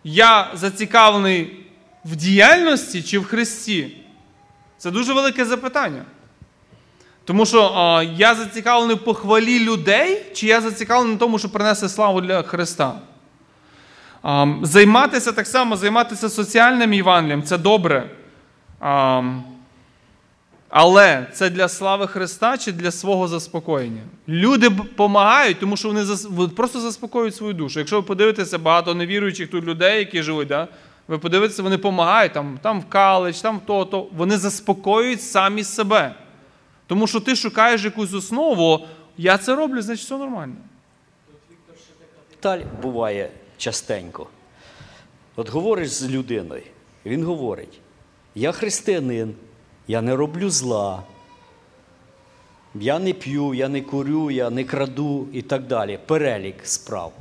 Я зацікавлений в діяльності чи в Христі? Це дуже велике запитання. Тому що а, я зацікавлений в похвалі людей, чи я зацікавлений в тому, щоб принести славу для Христа. А, займатися так само, займатися соціальним Євангелієм це добре. А, але це для слави Христа чи для свого заспокоєння? Люди допомагають, тому що вони просто заспокоюють свою душу. Якщо ви подивитеся багато невіруючих тут людей, які живуть, да? ви подивитеся, вони допомагають там, там в каледж, там в то, то. Вони заспокоюють самі себе. Тому що ти шукаєш якусь основу, я це роблю, значить все нормально. Деталь буває частенько. От говориш з людиною, він говорить: я християнин, я не роблю зла, я не п'ю, я не курю, я не краду і так далі. Перелік справ.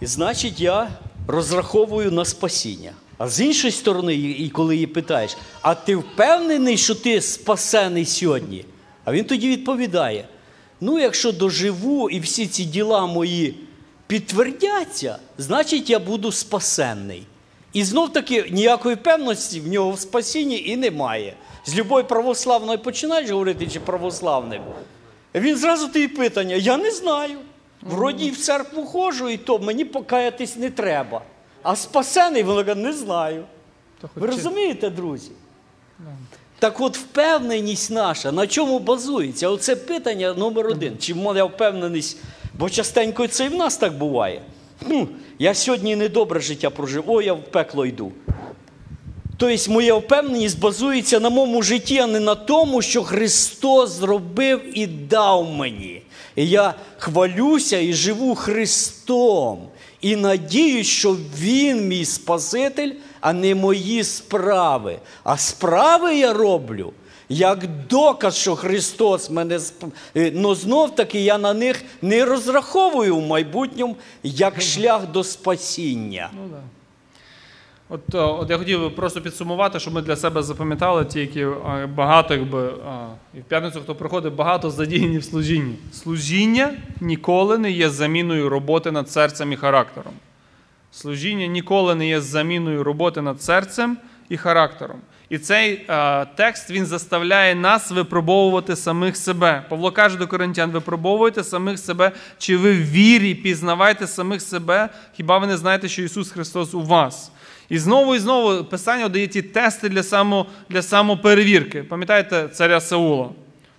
І значить, я розраховую на спасіння. А з іншої сторони, і коли її питаєш, а ти впевнений, що ти спасений сьогодні? А він тоді відповідає: ну, якщо доживу і всі ці діла мої підтвердяться, значить я буду спасенний. І знов таки ніякої певності в нього в спасінні і немає. З любої православної починаєш говорити чи православним. Він зразу тобі питання: я не знаю. Вроді і в церкву ходжу, і то мені покаятись не треба. А спасений, воно каже, не знаю. Ви розумієте, друзі? Так от впевненість наша, на чому базується? Оце питання номер один. Чи моя впевненість, бо частенько це і в нас так буває. Я сьогодні недобре життя прожив, о, я в пекло йду. Тобто моя впевненість базується на моєму житті, а не на тому, що Христос зробив і дав мені. І я хвалюся і живу Христом. І надіюсь, що Він мій Спаситель, а не мої справи. А справи я роблю як доказ, що Христос мене. Е, Ну знов таки я на них не розраховую в майбутньому як шлях до спасіння. Ну, да. От, от я хотів би просто підсумувати, щоб ми для себе запам'ятали ті, які багато, якби, і в п'ятницю, хто приходить, багато задіяні в служінні. Служіння ніколи не є заміною роботи над серцем і характером. Служіння ніколи не є заміною роботи над серцем і характером. І цей а, текст він заставляє нас випробовувати самих себе. Павло каже до коринтян: випробовуйте самих себе, чи ви в вірі пізнавайте самих себе, хіба ви не знаєте, що Ісус Христос у вас? І знову і знову Писання дає ті тести для, само, для самоперевірки. Пам'ятаєте царя Саула?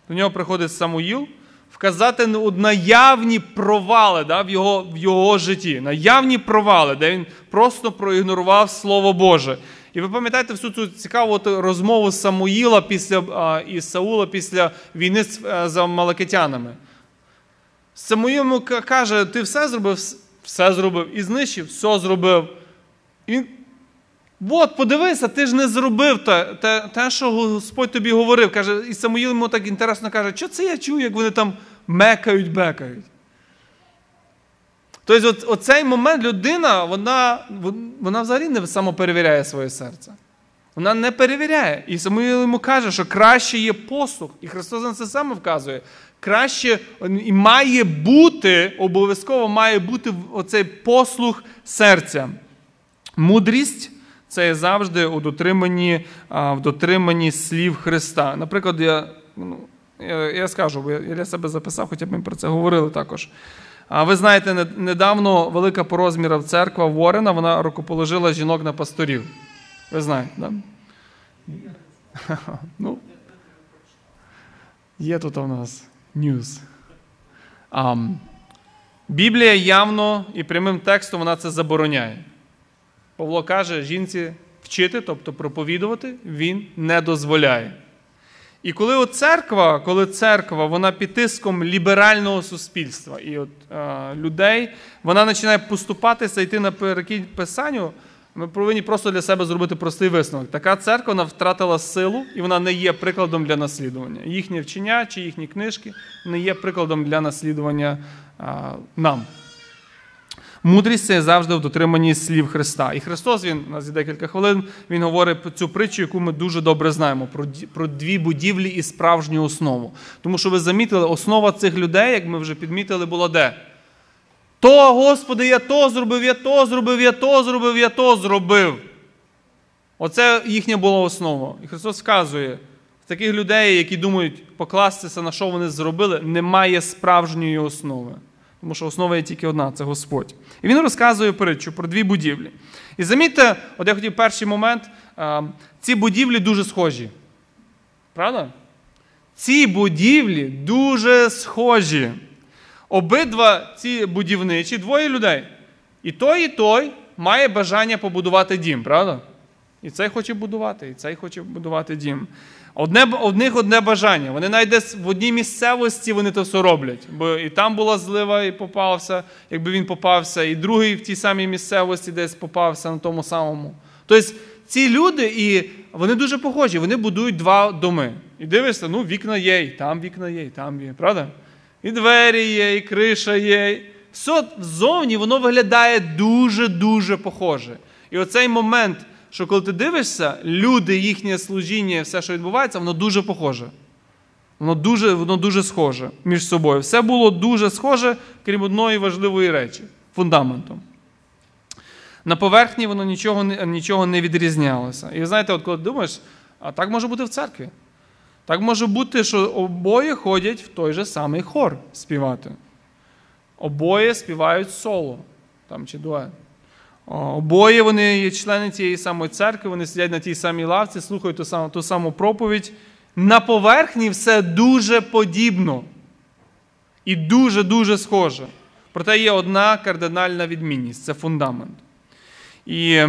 До нього приходить Самуїл вказати на наявні провали да, в, його, в його житті, наявні провали, де він просто проігнорував Слово Боже. І ви пам'ятаєте всю цю цікаву розмову Самуїла після, і Саула після війни з, з Малакитянами. Самуїл йому каже: ти все зробив, все зробив, і знищив, все зробив. І От, подивися, ти ж не зробив те, те, те, що Господь тобі говорив. Каже, і Самуїл йому так інтересно каже, що це я чую, як вони там мекають, бекають. Тобто, оцей момент людина, вона, вона взагалі не самоперевіряє своє серце. Вона не перевіряє. І Самуїл йому каже, що краще є послух. І Христос на це саме вказує. Краще і має бути, обов'язково має бути оцей послух серця. Мудрість це є завжди у дотриманні, в дотриманні слів Христа. Наприклад, я, ну, я, я скажу, бо я, я для себе записав, хоча б ми про це говорили також. А ви знаєте, недавно велика по розмірах церква Ворена, вона рукоположила жінок на пасторів. Ви знаєте. Да? Ну, є тут у нас ньюз. Біблія явно і прямим текстом вона це забороняє. Павло каже, жінці вчити, тобто проповідувати, він не дозволяє. І коли от церква, коли церква, вона під тиском ліберального суспільства і от, е, людей, вона починає поступатися, йти наперекінь писанню, ми повинні просто для себе зробити простий висновок. Така церква вона втратила силу і вона не є прикладом для наслідування. Їхнє вчення чи їхні книжки не є прикладом для наслідування е, нам. Мудрість це завжди в дотриманні слів Христа. І Христос, він у нас є декілька хвилин, він говорить цю притчу, яку ми дуже добре знаємо, про, про дві будівлі і справжню основу. Тому що ви замітили, основа цих людей, як ми вже підмітили, була де? То, Господи, я то зробив, я то зробив, я то зробив, я то зробив. Оце їхня була основа. І Христос вказує, таких людей, які думають покластися на що вони зробили, немає справжньої основи. Тому що основа є тільки одна це Господь. І він розказує притчу про дві будівлі. І замітьте, от я хотів перший момент, ці будівлі дуже схожі. Правда? Ці будівлі дуже схожі. Обидва ці будівничі, двоє людей. І той, і той має бажання побудувати дім, правда? І цей хоче будувати, і цей хоче будувати дім. Одне, одних одне бажання. Вони навіть в одній місцевості вони то все роблять. Бо і там була злива, і попався, якби він попався, і другий в тій самій місцевості десь попався на тому самому. Тобто ці люди, і вони дуже похожі, вони будують два доми. І дивишся, ну, вікна є, і там вікна є, і там є, правда? І двері є, і криша є. Все ззовні воно виглядає дуже-дуже похоже. І оцей момент що коли ти дивишся, люди, їхнє служіння, все, що відбувається, воно дуже похоже. Воно дуже, воно дуже схоже між собою. Все було дуже схоже, крім одної важливої речі фундаментом. На поверхні воно нічого, нічого не відрізнялося. І знаєте, от коли думаєш, а так може бути в церкві. Так може бути, що обоє ходять в той же самий хор співати. Обоє співають соло там, чи дует. Обоє вони є члени тієї самої церкви, вони сидять на тій самій лавці, слухають ту саму, ту саму проповідь. На поверхні все дуже подібно і дуже-дуже схоже. Проте є одна кардинальна відмінність це фундамент. І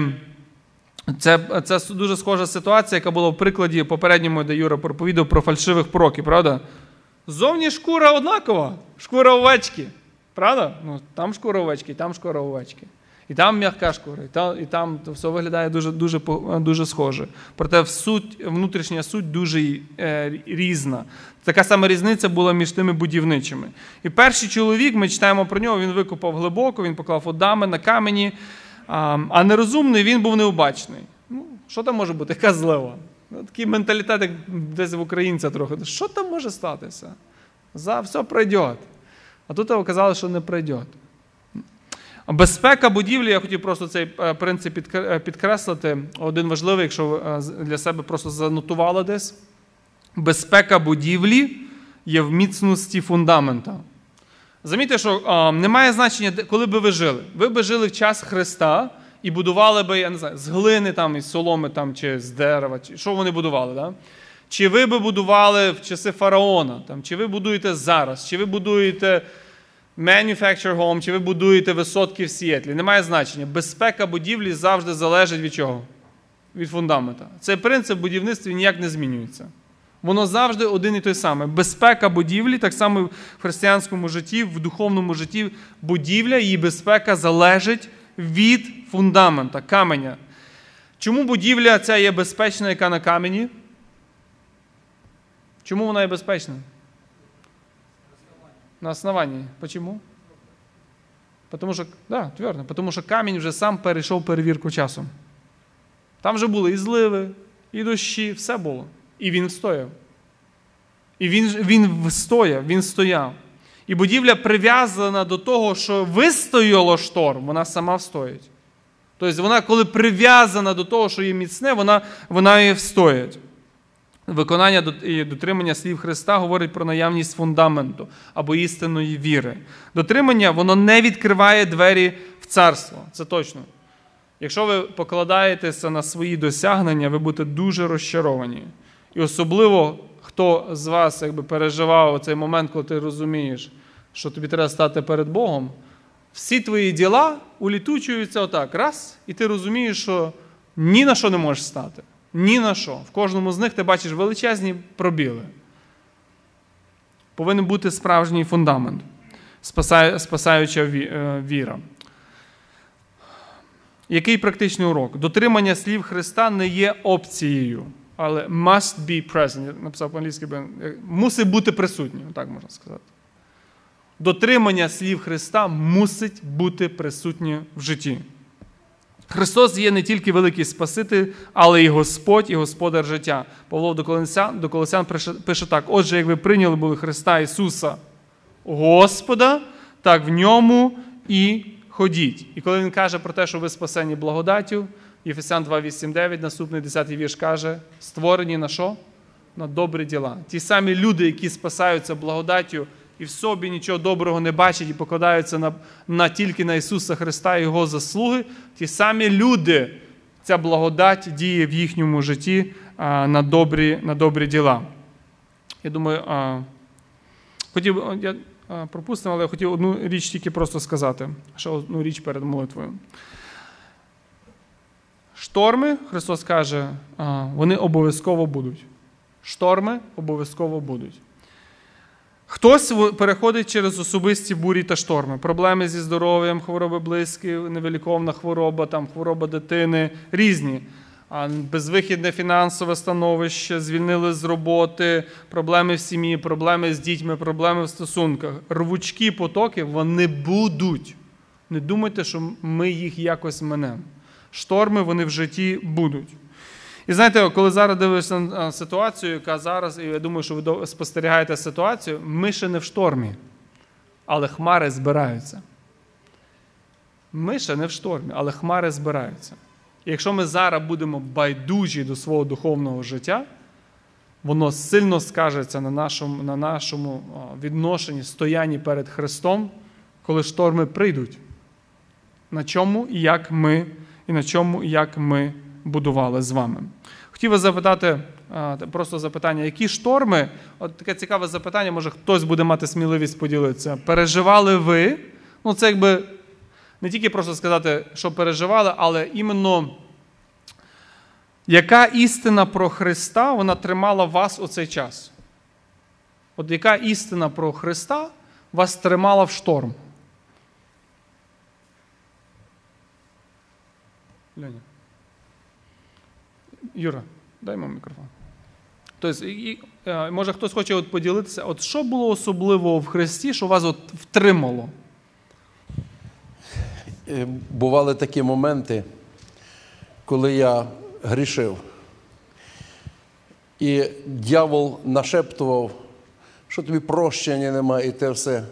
це, це дуже схожа ситуація, яка була в прикладі попередньому, де Юра проповідав про фальшивих пророків, правда? Зовні шкура однакова, шкура овечки. Правда? Ну, там шкура овечки, там шкура овечки. І там м'яка шкура, і там, і там все виглядає дуже, дуже, дуже схоже. Проте в суть, внутрішня суть дуже е, різна. Така сама різниця була між тими будівничими. І перший чоловік, ми читаємо про нього, він викопав глибоко, він поклав фундамент на камені, а, нерозумний він був необачний. Ну, що там може бути? Яка злива? Ну, такий менталітет, як десь в українця трохи. Що там може статися? За все пройде. А тут оказалось, що не пройде. Безпека будівлі, я хотів просто цей е, принцип е, підкреслити. Один важливий, якщо ви е, для себе просто занотували десь. Безпека будівлі є в міцності фундамента. Замітьте, що а, немає значення, коли би ви жили. Ви би жили в час Христа і будували би, я не знаю, з глини там, із соломи там, чи з дерева, чи що вони будували. Да? Чи ви би будували в часи фараона, там, чи ви будуєте зараз, чи ви будуєте manufacture home, чи ви будуєте висотки в Сіетлі. Немає значення. Безпека будівлі завжди залежить від чого? Від фундамента. Цей принцип будівництва ніяк не змінюється. Воно завжди один і той самий. Безпека будівлі, так само в християнському житті, в духовному житті, будівля, її безпека залежить від фундамента, каменя. Чому будівля ця є безпечна, яка на камені? Чому вона є безпечна? На основании. Почему? Потому що, да, твердо, потому що камінь вже сам перейшов перевірку часом. Там вже були і зливи, і дощі, все було. І він встояв. І він, він встояв, він стояв. І будівля прив'язана до того, що вистояло шторм, вона сама встоїть. Тобто вона, коли прив'язана до того, що є міцне, вона, вона і встоїть. Виконання і дотримання слів Христа говорить про наявність фундаменту або істинної віри. Дотримання воно не відкриває двері в царство. Це точно. Якщо ви покладаєтеся на свої досягнення, ви будете дуже розчаровані. І особливо, хто з вас якби, переживав цей момент, коли ти розумієш, що тобі треба стати перед Богом, всі твої діла улітучуються отак, раз, і ти розумієш, що ні на що не можеш стати. Ні на що. В кожному з них ти бачиш величезні пробіли. Повинен бути справжній фундамент, спасаюча е, віра. Який практичний урок? Дотримання слів Христа не є опцією, але must be present. Я написав по-англійськи, е, мусить бути присутнім, так можна сказати. Дотримання слів Христа мусить бути присутнє в житті. Христос є не тільки великий Спаситель, але і Господь, і Господар життя. Павло до Колосян, до Колосян пише, так: Отже, як ви прийняли були Христа Ісуса Господа, так в ньому і ходіть. І коли він каже про те, що ви спасені благодаттю, Єфесян 2, 8, 9, наступний 10 вірш каже: створені на що? На добрі діла. Ті самі люди, які спасаються благодаттю і в собі нічого доброго не бачать і покладаються на, на тільки на Ісуса Христа і Його заслуги, ті самі люди, ця благодать діє в їхньому житті а, на, добрі, на добрі діла. Я думаю, а, хотів, я а, пропустимо, але я хотів одну річ тільки просто сказати, ще одну річ перед молитвою. Шторми, Христос каже, вони обов'язково будуть. Шторми обов'язково будуть. Хтось переходить через особисті бурі та шторми, проблеми зі здоров'ям, хвороби близькі, невиліковна хвороба, там, хвороба дитини, різні. А безвихідне фінансове становище, звільнили з роботи, проблеми в сім'ї, проблеми з дітьми, проблеми в стосунках. Рвучкі потоки вони будуть. Не думайте, що ми їх якось минемо. Шторми вони в житті будуть. І знаєте, коли зараз дивишся на ситуацію, яка зараз, і я думаю, що ви спостерігаєте ситуацію, ми ще не в штормі, але хмари збираються. Ми ще не в штормі, але хмари збираються. І якщо ми зараз будемо байдужі до свого духовного життя, воно сильно скажеться на нашому, на нашому відношенні, стоянні перед Христом, коли шторми прийдуть. На чому і як ми, і на чому і як ми будували з вами. Хотів вас запитати, просто запитання, які шторми, от таке цікаве запитання, може хтось буде мати сміливість поділитися. Переживали ви? Ну, це якби не тільки просто сказати, що переживали, але іменно яка істина про Христа вона тримала вас у цей час? От яка істина про Христа вас тримала в шторм? Леня. Юра, дай йому мікрофон. Тобто, і, е, може хтось хоче от поділитися, от що було особливого в Христі, що вас от втримало? Е, бували такі моменти, коли я грішив. І дьявол нашептував, що тобі прощення немає, і те все.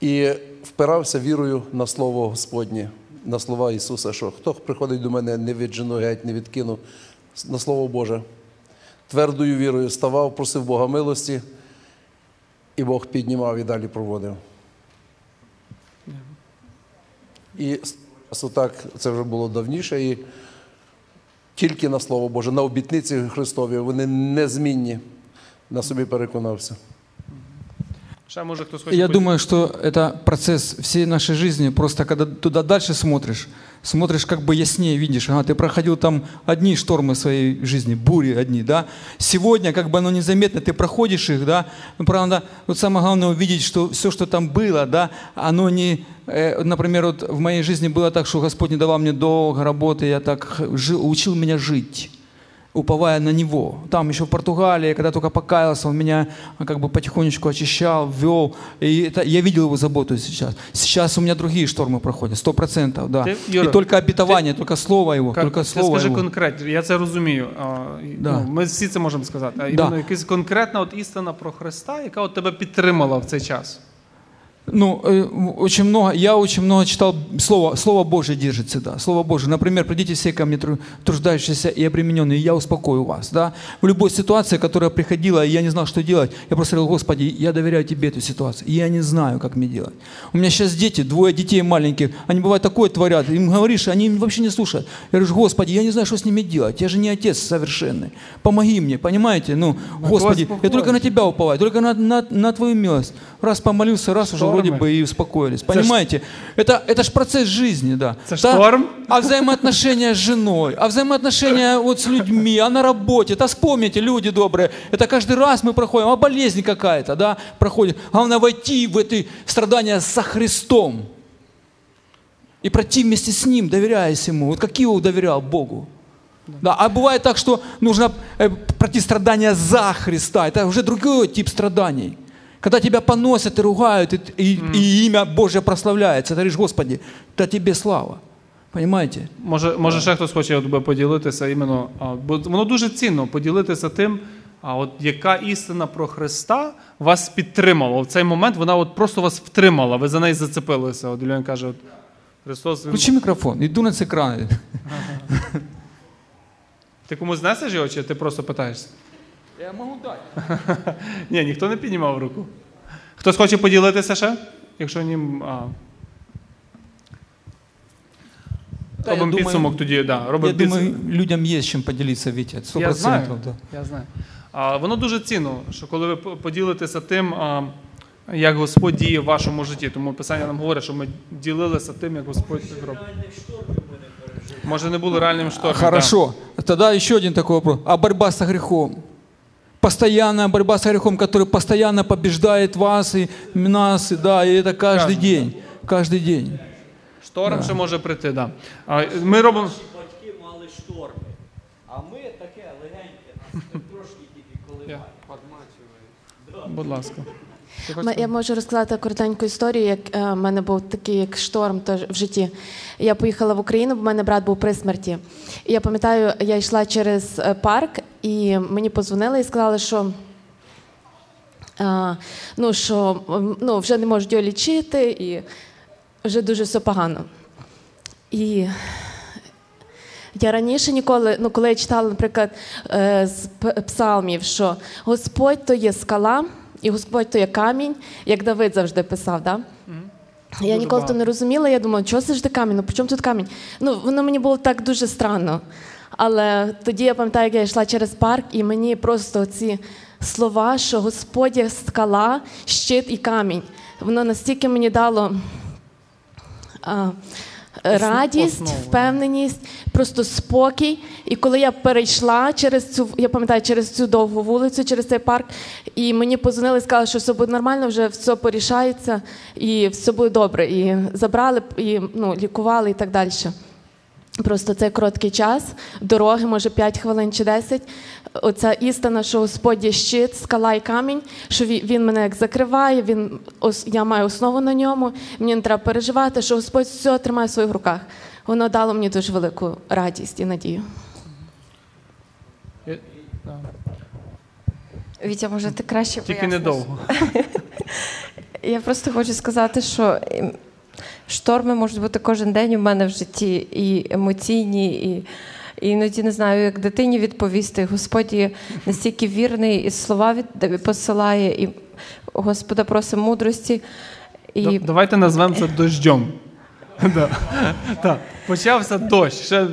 І впирався вірою на Слово Господнє, на слова Ісуса, що хто приходить до мене, не віджену, геть, не відкину, на Слово Боже. Твердою вірою ставав, просив Бога милості, і Бог піднімав і далі проводив. І так це вже було давніше. І тільки на Слово Боже, на обітниці Христові, вони незмінні. На собі переконався. Я думаю, что это процесс всей нашей жизни. Просто когда туда дальше смотришь, смотришь как бы яснее, видишь, ага, ты проходил там одни штормы своей жизни, бури одни, да. Сегодня как бы оно незаметно, ты проходишь их, да. Ну, правда, вот самое главное увидеть, что все, что там было, да, оно не, э, например, вот в моей жизни было так, что Господь не давал мне долго работы, я так жил, учил меня жить уповая на Него. Там еще в Португалии, когда только покаялся, Он меня а, как бы потихонечку очищал, вел. И это, я видел Его заботу сейчас. Сейчас у меня другие штормы проходят, сто процентов, да. Ты, Юра, и только обетование, только Слово Его, Ка- только ти Слово скажи Его. конкретно, я це розумію. а, і, Да. ну, ми всі це можемо сказати. А Да. іменно якась конкретна от істина про Христа, яка от тебе підтримала в цей час. Ну, э, очень много, я очень много читал, Слово, Слово Божье держит всегда, Слово Божье. Например, придите все ко мне тру- труждающиеся и обремененные, и я успокою вас, да. В любой ситуации, которая приходила, и я не знал, что делать, я просто говорил, Господи, я доверяю Тебе эту ситуацию, и я не знаю, как мне делать. У меня сейчас дети, двое детей маленьких, они бывает такое творят, им говоришь, они вообще не слушают. Я говорю, Господи, я не знаю, что с ними делать, я же не отец совершенный, помоги мне, понимаете, ну, Господи, я только на Тебя уповаю, только на, на, на Твою милость. Раз помолился, раз уже вроде бы и успокоились. Понимаете? Это, это ж процесс жизни, да. Та- шторм? А взаимоотношения с женой, а взаимоотношения вот с людьми, а на работе. Да вспомните, люди добрые, это каждый раз мы проходим, а болезнь какая-то, да, проходит. Главное войти в эти страдания со Христом. И пройти вместе с Ним, доверяясь Ему. Вот как Иов доверял Богу. Да, а бывает так, что нужно э, пройти страдания за Христа. Это уже другой тип страданий. Когда тебя поносят и ругают, и, и- и имя Божье прославляется. Ты говоришь, Господи, да тебе слава. Понимаете? Може, може ще хтось хоче от поділитися іменно, бо воно дуже цінно поділитися тим, а от яка істина про Христа вас підтримала. В цей момент вона от просто вас втримала, ви за неї зацепилися. От Ільон каже, от, Христос, він... Включи микрофон, иду на экран. ти комусь знесеш його, чи ти просто питаєшся? Я могу дать. Ні, ніхто не піднімав руку. Хтось хоче поділитися ще? Якщо ні. А... Та, я робимо думаю- підсумок тоді, да, робимо Я підсумок. думаю, людям есть чем поделиться, Витя. Сто Я знаю, да. я знаю. А, воно дуже цінно, що коли ви по- поділитеся тим, а, як Господь діє в вашому житті. Тому Писання нам говорить, що ми ділилися тим, як Господь це робить. Може, не було реальним штормом. Хорошо. Тогда еще один такой вопрос. А борьба со грехом? Постоянная борьба с грехом, который постоянно побеждает вас и нас, и, да, и это каждый Каждый, день. Каждый день. Да. Шторм ще може прийти, да. А, ми робимо. Батьки мали шторми. А ми таке легеньке, нас трошки тільки коли. Я. Будь ласка. Ти М- хочеш? Я можу розказати коротеньку історію, як е, в мене був такий як шторм теж в житті. Я поїхала в Україну, бо в мене брат був при смерті. І я пам'ятаю, я йшла через е, парк, і мені позвонили і сказали, що. А, ну, що ну, вже не можуть його лічити, і вже дуже все погано. І я раніше ніколи, ну коли я читала, наприклад, е, з псалмів, що Господь то є скала, і Господь то є камінь, як Давид завжди писав, да? Я Дуже ніколи багато. то не розуміла, я думала, чого це ж де камінь? Ну при чому тут камінь? Ну, воно мені було так дуже странно. Але тоді я пам'ятаю, як я йшла через парк, і мені просто ці слова, що Господь є скала, щит і камінь. Воно настільки мені дало а, радість, основу, впевненість, просто спокій. І коли я перейшла через цю, я пам'ятаю, через цю довгу вулицю, через цей парк, і мені позвонили, сказали, що все буде нормально, вже все порішається і все буде добре. І забрали, і ну, лікували і так далі. Просто цей короткий час, дороги, може 5 хвилин чи 10. Оця істина, що Господь є щит, скала і камінь, що він, мене як закриває, він, ос- я маю основу на ньому, мені не треба переживати, що Господь все тримає в своїх руках. Воно дало мені дуже велику радість і надію. Вітя, може, ти краще Тільки недовго. Я просто хочу сказати, що ем, шторми можуть бути кожен день у мене в житті, і емоційні, і, і іноді не знаю, як дитині відповісти. Господь настільки вірний, і слова від, посилає, і Господа просить мудрості. І Давайте назвемо це. Так, Почався дощ. Ще...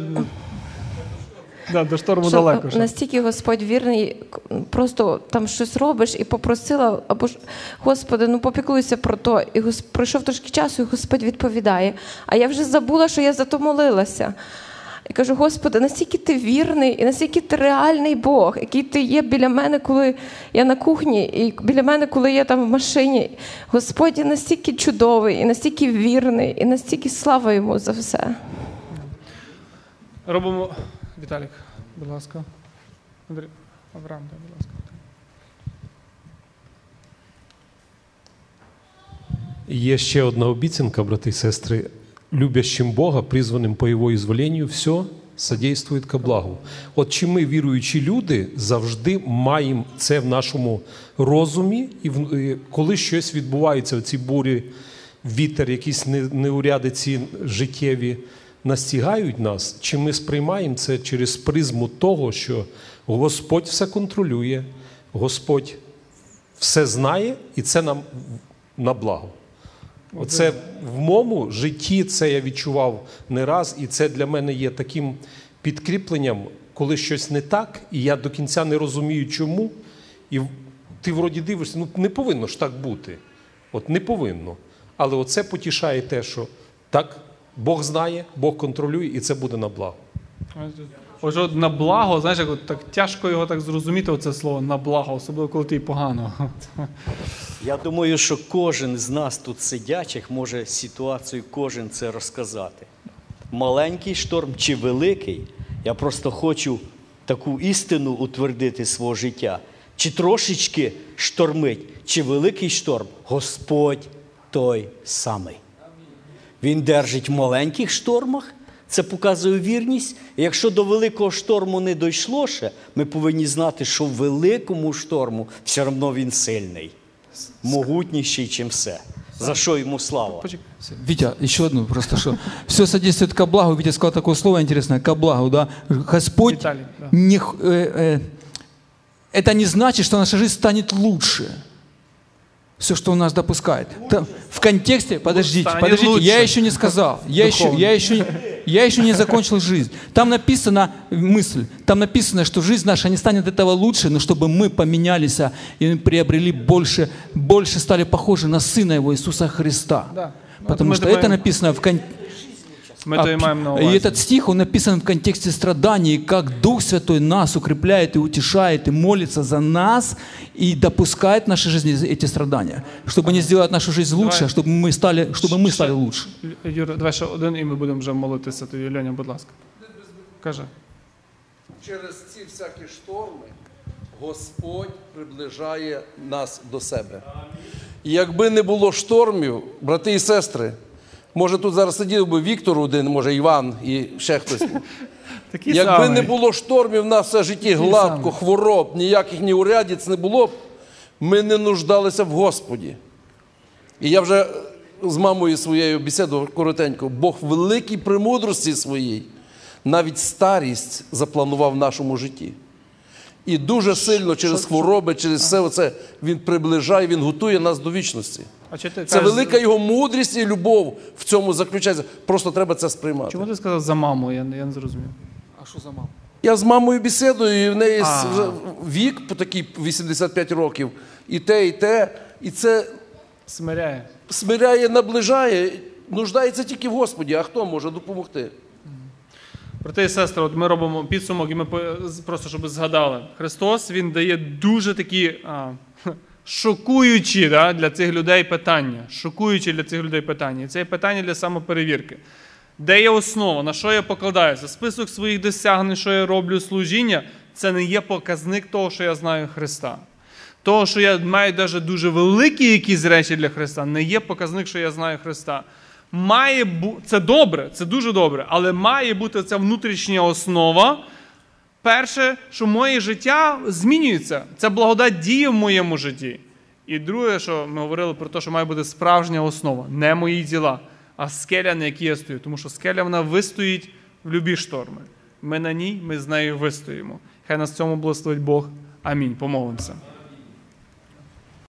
Да, до шторму що далеко. ще. настільки Господь вірний, просто там щось робиш і попросила, або ж Господи, ну попіклуйся про то. І гос... пройшов трошки часу, і Господь відповідає. А я вже забула, що я за то молилася. І кажу, Господи, настільки ти вірний, і настільки ти реальний Бог, який ти є біля мене, коли я на кухні, і біля мене, коли я там в машині. Господь є настільки чудовий, і настільки вірний, і настільки слава йому за все. Робимо. Віталік, будь ласка. Андрій. Авраам, да, будь ласка. Є ще одна обіцянка, брати і сестри. Любящим Бога, призваним по Його ізволенню, все содействует ко благу. От чи ми, віруючі люди, завжди маємо це в нашому розумі, і коли щось відбувається, ці бурі, вітер, якісь не- неурядиці життєві настигають нас, чи ми сприймаємо це через призму того, що Господь все контролює, Господь все знає, і це нам на благо. Оце в моєму житті це я відчував не раз, і це для мене є таким підкріпленням, коли щось не так, і я до кінця не розумію, чому. І ти вроді дивишся, ну не повинно ж так бути. От не повинно. Але оце потішає те, що так, Бог знає, Бог контролює, і це буде на благо. Ось от на благо, знаєш, як от так тяжко його так зрозуміти, оце слово на благо, особливо коли ти погано. Я думаю, що кожен з нас тут сидячих може ситуацію кожен це розказати. Маленький шторм чи великий, я просто хочу таку істину утвердити свого життя. Чи трошечки штормить, чи великий шторм, Господь той самий. Він держить в маленьких штормах, це показує вірність. І якщо до великого шторму не дійшло ще, ми повинні знати, що в великому шторму все одно він сильний, могутніший, чим все. За що йому слава? Почекай. Витя, еще одну просто что. Все содействует ко благу. Витя сказал такое слово интересное, ко благу, да. Господь Виталий, да. не, х- э, э, это не значит, что наша жизнь станет лучше. Все, что у нас допускает. Там, в контексте, подождите, подождите, я еще не сказал. Я еще, я, еще, я еще не закончил жизнь. Там написано, мысль, там написано, что жизнь наша не станет от этого лучше, но чтобы мы поменялись а, и приобрели больше, больше стали похожи на Сына Его Иисуса Христа. Да. Потому Мы что это написано в контексте. Ми то і маємо на и увазі. этот стих, он написан в контексте страданий, как Дух Святой нас укрепляет и утешает, и молится за нас, и допускает в нашей жизни эти страдания, чтобы не сделать нашу жизнь лучше, Давай. чтобы мы стали, чтобы мы стали лучше. Лю- Юра, давай ще один, і ми будемо вже молитися тобі. Льоня, будь ласка. Каже. Через ці всякі шторми Господь приближає нас до себе. І якби не було штормів, брати і сестри, може тут зараз сидів би Віктор один, може Іван і ще хтось. Якби не було штормів на все житті гладко, хвороб, ніяких ні урядіць не було б, ми не нуждалися в Господі. І я вже з мамою своєю бесідував коротенько. Бог в великій премудрості своїй навіть старість запланував в нашому житті. І дуже сильно через хвороби, через все це він приближає, він готує нас до вічності. А чи ти Це кажеш- велика його мудрість і любов в цьому заключається. Просто треба це сприймати. Чому ти сказав за маму? Я, я не зрозумів. А що за мама? Я з мамою бесідую, і в неї А. вже вік по такий 85 років, і те, і те. І це Смиряє. смиряє, наближає, нуждається тільки в Господі, а хто може допомогти? І сестри, от ми робимо підсумок, і ми просто щоб згадали. Христос він дає дуже такі а, шокуючі да, для цих людей питання. Шокуючі для цих людей питання. І це є питання для самоперевірки. Де є основа? На що я покладаюся? Список своїх досягнень, що я роблю служіння, це не є показник того, що я знаю Христа. Того, що я маю навіть дуже великі якісь речі для Христа, не є показник, що я знаю Христа. Має бу... Це добре, це дуже добре, але має бути ця внутрішня основа. Перше, що моє життя змінюється. Це благодать діє в моєму житті. І друге, що ми говорили про те, що має бути справжня основа, не мої діла, а скеля, на якій я стою. Тому що скеля вона вистоїть в любі шторми. Ми на ній, ми з нею вистоїмо. Хай нас цьому благословить Бог. Амінь. Помолимося.